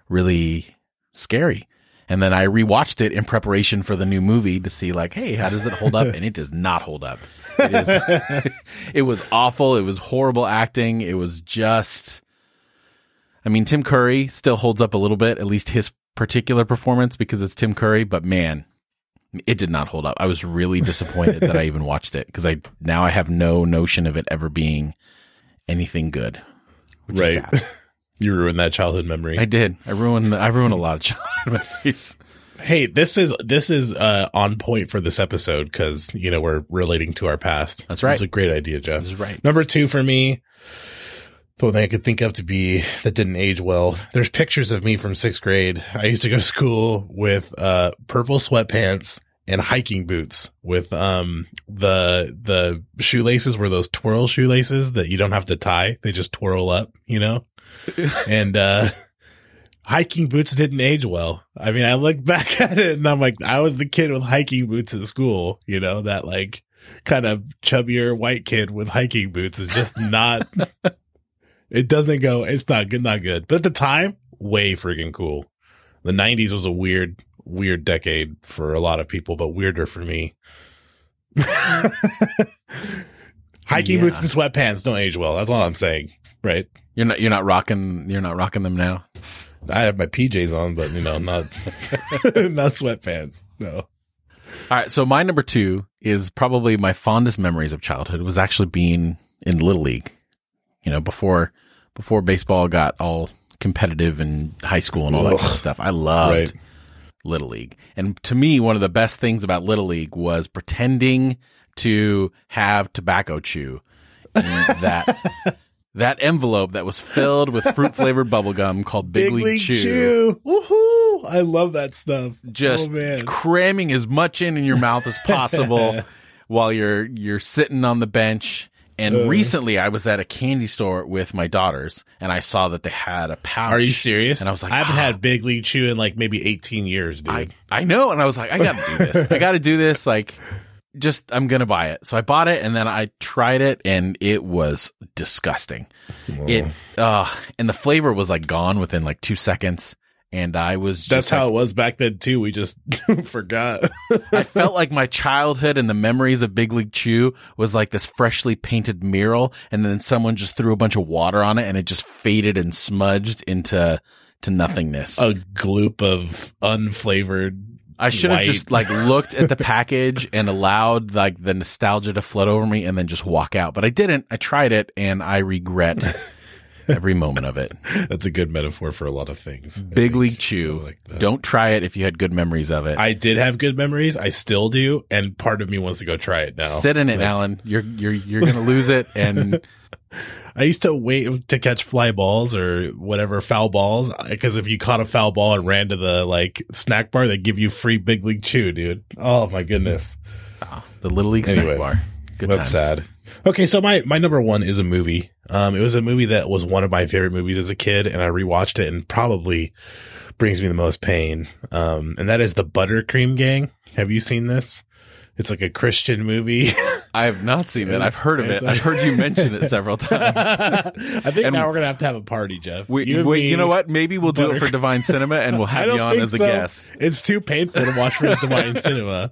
really scary. And then I rewatched it in preparation for the new movie to see like, hey, how does it hold up? And it does not hold up. It is, it was awful. It was horrible acting. It was just, I mean, Tim Curry still holds up a little bit, at least his particular performance because it's Tim Curry, but man, it did not hold up. I was really disappointed that I even watched it because I now I have no notion of it ever being anything good. Which is right. you ruined that childhood memory. I did. I ruined. I ruined a lot of childhood memories. hey, this is this is uh, on point for this episode because you know we're relating to our past. That's right. It's a great idea, Jeff. This is right. Number two for me, the one thing I could think of to be that didn't age well. There's pictures of me from sixth grade. I used to go to school with uh, purple sweatpants and hiking boots with um the the shoelaces were those twirl shoelaces that you don't have to tie; they just twirl up, you know. and uh hiking boots didn't age well. I mean, I look back at it and I'm like, I was the kid with hiking boots at school, you know, that like kind of chubbier white kid with hiking boots is just not, it doesn't go, it's not good, not good. But at the time, way freaking cool. The 90s was a weird, weird decade for a lot of people, but weirder for me. hiking Yeah. boots and sweatpants don't age well. That's all I'm saying. Right. You're not. You're not rocking. You're not rocking them now. I have my PJs on, but you know, not not sweatpants. No. All right. So my number two is probably my fondest memories of childhood was actually being in Little League. You know, before before baseball got all competitive in high school and all that kind of stuff. I loved Right. Little League. And to me, one of the best things about Little League was pretending to have tobacco chew that that envelope that was filled with fruit flavored bubblegum called Big, League, Chew. Woohoo! I love that stuff. Just oh, cramming as much in in your mouth as possible while you're you're sitting on the bench. And Uh. recently, I was at a candy store with my daughters, and I saw that they had a pouch. Are you serious? And I was like, I haven't ah. had Big League Chew in like maybe 18 years, dude. I, I know. And I was like, I got to do this. I got to do this. Like, just, I'm to buy it. So I bought it and then I tried it and it was disgusting. It, uh, and the flavor was like gone within like two seconds. And I was just That's how like- it was back then too. We just forgot. I felt like my childhood and the memories of Big League Chew was like this freshly painted mural. And then someone just threw a bunch of water on it and it just faded and smudged into, to nothingness. a gloop of unflavored. I should have just like looked at the package and allowed like the nostalgia to flood over me and then just walk out. But I didn't. I tried it and I regret every moment of it. That's a good metaphor for a lot of things. Big. League Chew. Like. Don't try it if you had good memories of it. I did have good memories. I still do, and part of me wants to go try it now. Sit in it, Like, Allen. You're you're you're gonna lose it. And I used to wait to catch fly balls or whatever foul balls because if you caught a foul ball and ran to the like snack bar, they give you free Big League Chew, dude. Oh my goodness, the Little League Anyway, snack bar. Good that's times. sad. Okay, so my my number one is a movie. Um, it was a movie that was one of my favorite movies as a kid, and I rewatched it and probably brings me the most pain. Um, and that is the Buttercream Gang. Have you seen this? It's like a Christian movie. I have not seen it. I've heard of it. I've heard you mention it several times. I think And- now we're gonna have to have a party, Jeff. We, You and wait, me- you know what? Maybe we'll do it for Divine Cinema and we'll I have don't you on think as a so. guest. It's too painful to watch for Divine Cinema.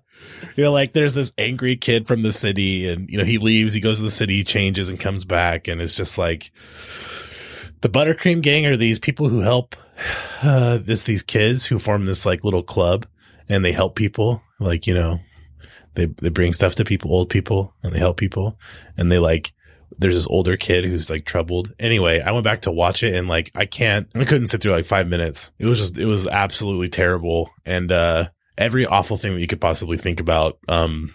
You know, like there's this angry kid from the city, and you know he leaves, he goes to the city, changes, and comes back, and it's just like the Buttercream Gang are these people who help uh, this these kids who form this like little club, and they help people, like you know, they they bring stuff to people, old people, and they help people, and they like there's this older kid who's like troubled. Anyway, I went back to watch it and like I can't I couldn't sit through like 5 minutes. It was just it was absolutely terrible and uh every awful thing that you could possibly think about um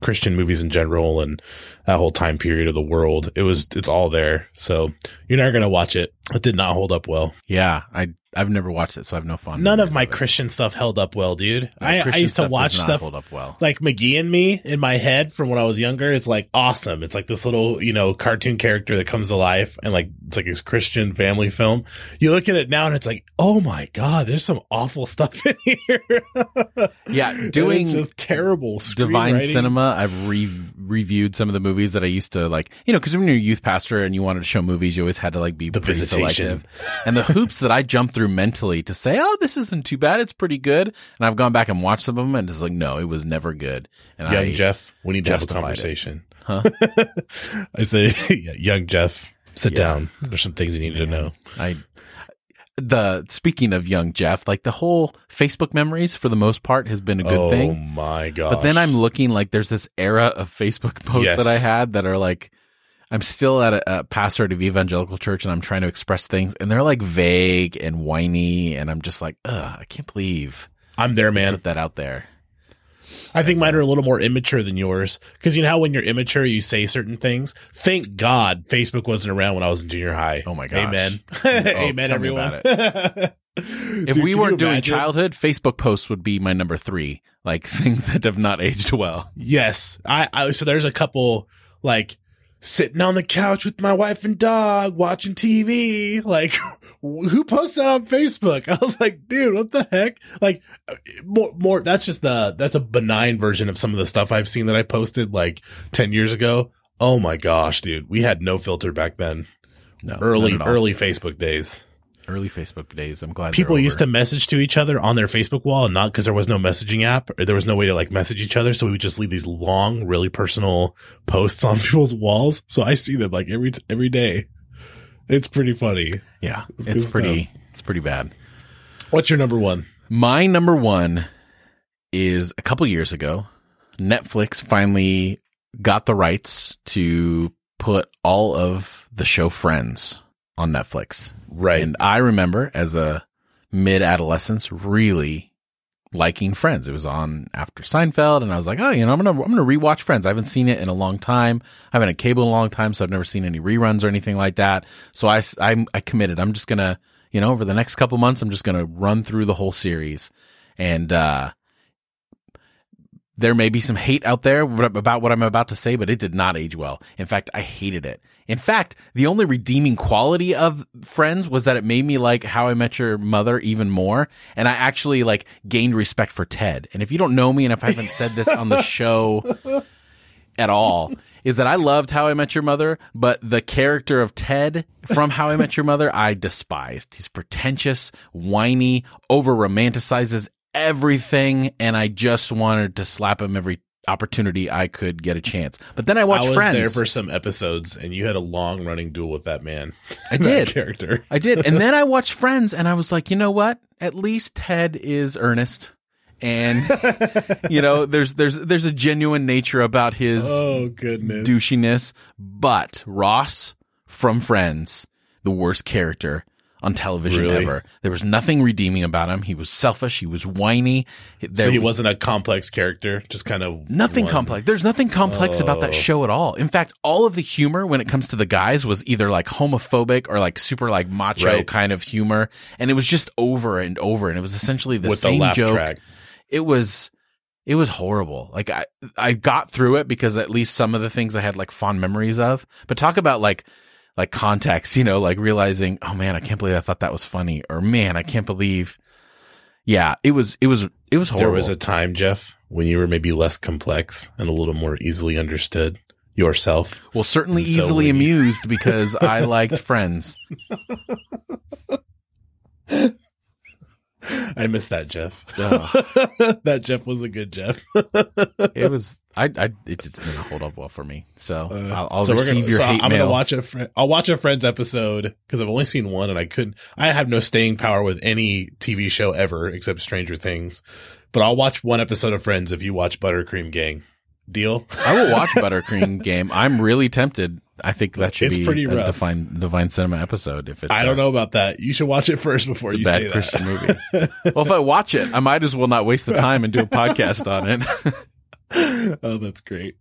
Christian movies in general and that whole time period of the world. It was it's all there. So you're not to watch it. It did not hold up well. Yeah, I I've never watched it, so I have no fun. None of my it. Christian stuff held up well, dude. I, I used to stuff watch stuff hold up well. like McGee and me in my head from when I was younger. It's like awesome. It's like this little, you know, cartoon character that comes to life and like, it's like this Christian family film. You look at it now and it's like, oh my God, there's some awful stuff in here. Yeah, doing just terrible. Divine. Cinema, I've re- reviewed some of the movies that I used to like. You know, because when you're a youth pastor and you wanted to show movies, you always had to like be The pretty Visitation. selective. And the hoops that I jumped through mentally to say, "Oh, this isn't too bad. It's pretty good." And I've gone back and watched some of them, and it's like, no, it was never good. And Young I, Jeff, we need to have a justified it. conversation. Huh? I say, young Jeff, sit Yeah. down. There's some things you need to know. I the speaking of young Jeff, like the whole Facebook memories for the most part has been a good oh thing. Oh my God. But then I'm looking like there's this era of Facebook posts Yes. that I had that are like, I'm still at a, a pastor of evangelical church and I'm trying to express things and they're like vague and whiny and I'm just like, ugh, I can't believe I'm there, man. put that out there. I think mine are a little more immature than yours because you know how when you're immature you say certain things. Thank God Facebook wasn't around when I was in junior high. Oh my god! Amen. Oh, Amen, everyone. If we weren't doing childhood, Facebook posts would be my number three, like things that have not aged well. yes, I, I. So there's a couple like sitting on the couch with my wife and dog watching TV. Like, who posts that on Facebook? I was like, dude, what the heck? Like, more, more. That's just the that's a benign version of some of the stuff I've seen that I posted like ten years ago. Oh my gosh, dude, we had no filter back then. No, early not at all. early Facebook days. Early Facebook days. I'm glad People used to message to each other on their Facebook wall and not because there was no messaging app or there was no way to like message each other. So we would just leave these long, really personal posts on people's walls. So I see them like every, every day. It's pretty funny. Yeah, It's it's, pretty. It's pretty bad. What's your number one? My number one is a couple years ago. Netflix finally got the rights to put all of the show Friends on Netflix. Right. And I remember as a mid adolescence really liking Friends. It was on after Seinfeld and I was like, oh, you know, I'm to, I'm to rewatch Friends. I haven't seen it in a long time. I haven't had cable in a long time, so I've never seen any reruns or anything like that. So I, I, I committed. I'm just to, you know, over the next couple months, I'm just to run through the whole series. And, uh, there may be some hate out there about what I'm about to say, but it did not age well. In fact, I hated it. In fact, the only redeeming quality of Friends was that it made me like How I Met Your Mother even more. And I actually like gained respect for Ted. And if you don't know me and if I haven't said this on the show at all, is that I loved How I Met Your Mother, but the character of Ted from How I Met Your Mother, I despised. He's pretentious, whiny, over romanticizes everything, and I just wanted to slap him every opportunity I could get a chance. But then I watched I was Friends. there for some episodes, and you had a long running duel with that man. I did. character. I did. And then I watched Friends and I was like, you know what? At least Ted is earnest. And you know, there's there's there's a genuine nature about his Oh goodness. douchiness. But Ross from Friends, the worst character on television Really? ever. There was nothing redeeming about him. He was selfish. He was whiny. There so he was wasn't a complex character, just kind of nothing one- complex. There's nothing complex about that Oh. show at all. In fact, all of the humor when it comes to the guys was either like homophobic or like super like macho Right. kind of humor. And it was just over and over. And it was essentially the with the same laugh joke. track. It was, it was horrible. Like I, I got through it because at least some of the things I had like fond memories of. But talk about like, like context, you know, like realizing, oh man, I can't believe I thought that was funny, or man, I can't believe. Yeah, it was, it was, it was horrible. There was a time, Jeff, when you were maybe less complex and a little more easily understood yourself. well, certainly And easily you- amused because I liked Friends. I miss that Jeff. Ugh. that Jeff was a good Jeff. It was, I, I, it just didn't hold up well for me. So Uh, I'll, I'll so receive gonna, your so hate I'm mail. gonna watch a fri I'll watch a Friends episode because I've only seen one and I couldn't. I have no staying power with any TV show ever except Stranger Things. But I'll watch one episode of Friends if you watch Buttercream Gang. Deal? I will watch Buttercream Game. I'm really tempted. I think that should It's be pretty a rough. divine, divine cinema episode. If it's, I don't a- know about that. You should watch it first before It's a you bad say Christian that. movie. well, if I watch it, I might as well not waste the time and do a podcast on it. oh, that's great.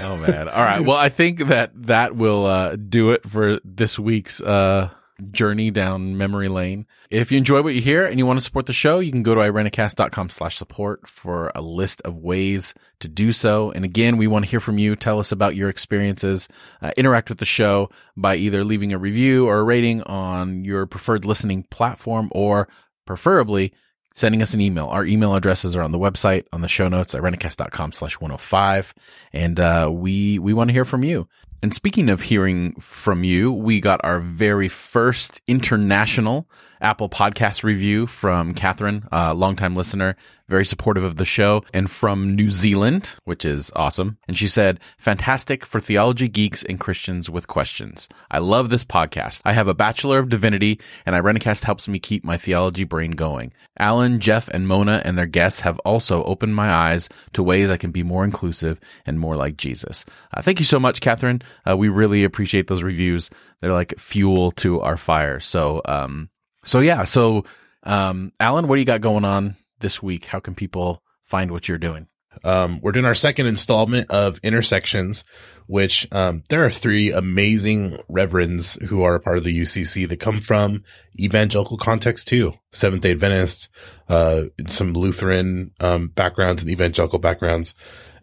oh man. All right. Well, I think that that will uh, do it for this week's uh, journey down memory lane. If you enjoy what you hear and you want to support the show, you can go to irenicast.com slash support for a list of ways to do so. And again, we want to hear from you. Tell us about your experiences. Uh, interact with the show by either leaving a review or a rating on your preferred listening platform or preferably sending us an email. Our email addresses are on the website, on the show notes at irenicast.com slash 105. And, uh, we, we want to hear from you. And speaking of hearing from you, we got our very first international Apple podcast review from Catherine, a longtime listener, very supportive of the show, and from New Zealand, which is awesome. And she said, fantastic for theology geeks and Christians with questions. I love this podcast. I have a Bachelor of Divinity, and Irenicast helps me keep my theology brain going. Allen, Jeff, and Mona and their guests have also opened my eyes to ways I can be more inclusive and more like Jesus. Uh, thank you so much, Catherine. Uh, we really appreciate those reviews. They're like fuel to our fire. So, um, so yeah. So, um, Allen, what do you got going on this week? How can people find what you're doing? Um, we're doing our second installment of Intersections, which um, there are three amazing reverends who are a part of the UCC that come from evangelical context too. Seventh Day Adventists, uh, some Lutheran um, backgrounds and evangelical backgrounds.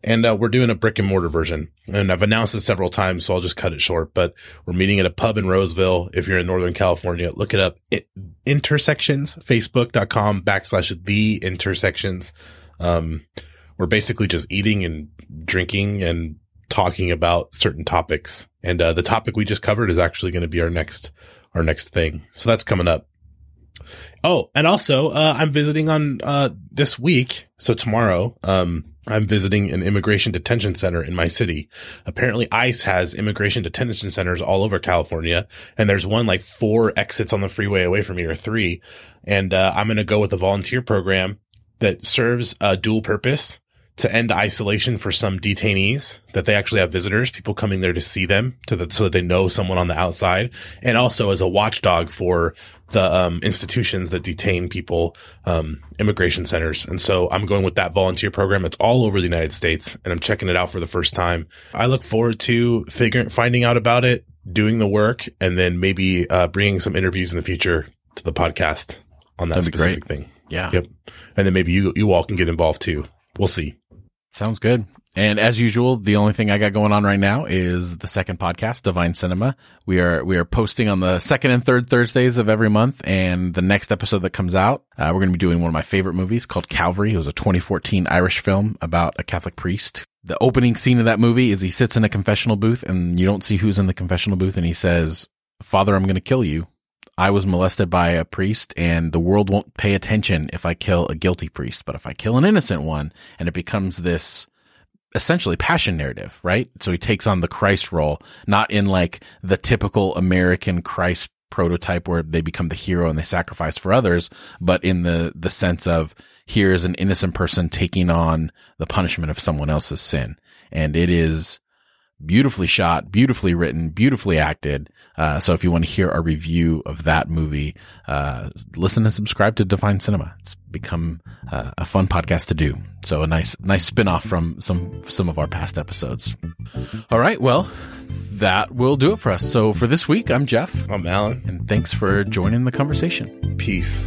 And uh, we're doing a brick and mortar version. And I've announced it several times, so I'll just cut it short. But we're meeting at a pub in Roseville. If you're in Northern California, look it up. It, intersections, facebook.com backslash the intersections. Um, we're basically just eating and drinking and talking about certain topics. And uh, the topic we just covered is actually going to be our next our next thing. So that's coming up. Oh, and also, uh, I'm visiting on, uh, this week. So tomorrow, um, I'm visiting an immigration detention center in my city. Apparently ICE has immigration detention centers all over California. And there's one like four exits on the freeway away from me or three. And, uh, I'm going to go with a volunteer program that serves a dual purpose to end isolation for some detainees that they actually have visitors, people coming there to see them to the, so that they know someone on the outside and also as a watchdog for the, um, institutions that detain people, um, immigration centers. And so I'm going with that volunteer program. It's all over the United States and I'm checking it out for the first time. I look forward to figuring, finding out about it, doing the work and then maybe, uh, bringing some interviews in the future to the podcast on that That'd specific thing. Yeah. Yep. And then maybe you, you all can get involved too. We'll see. Sounds good. And as usual, the only thing I got going on right now is the second podcast, Divine Cinema. We are we are posting on the second and third Thursdays of every month, and the next episode that comes out, uh, we're going to be doing one of my favorite movies called Calvary. It was a 2014 Irish film about a Catholic priest. The opening scene of that movie is he sits in a confessional booth, and you don't see who's in the confessional booth, and he says, "Father, I'm going to kill you." I was molested by a priest and the world won't pay attention if I kill a guilty priest. But if I kill an innocent one and it becomes this essentially passion narrative, right? So he takes on the Christ role, not in like the typical American Christ prototype where they become the hero and they sacrifice for others, but in the, the sense of here's an innocent person taking on the punishment of someone else's sin. And it is beautifully shot, beautifully written, beautifully acted. Uh, so if you want to hear a review of that movie, uh, listen and subscribe to Divine Cinema. It's become uh, a fun podcast to do. So a nice, nice spin-off from some, some of our past episodes. All right. Well, that will do it for us. So for this week, I'm Jeff I'm Allen. and thanks for joining the conversation. Peace.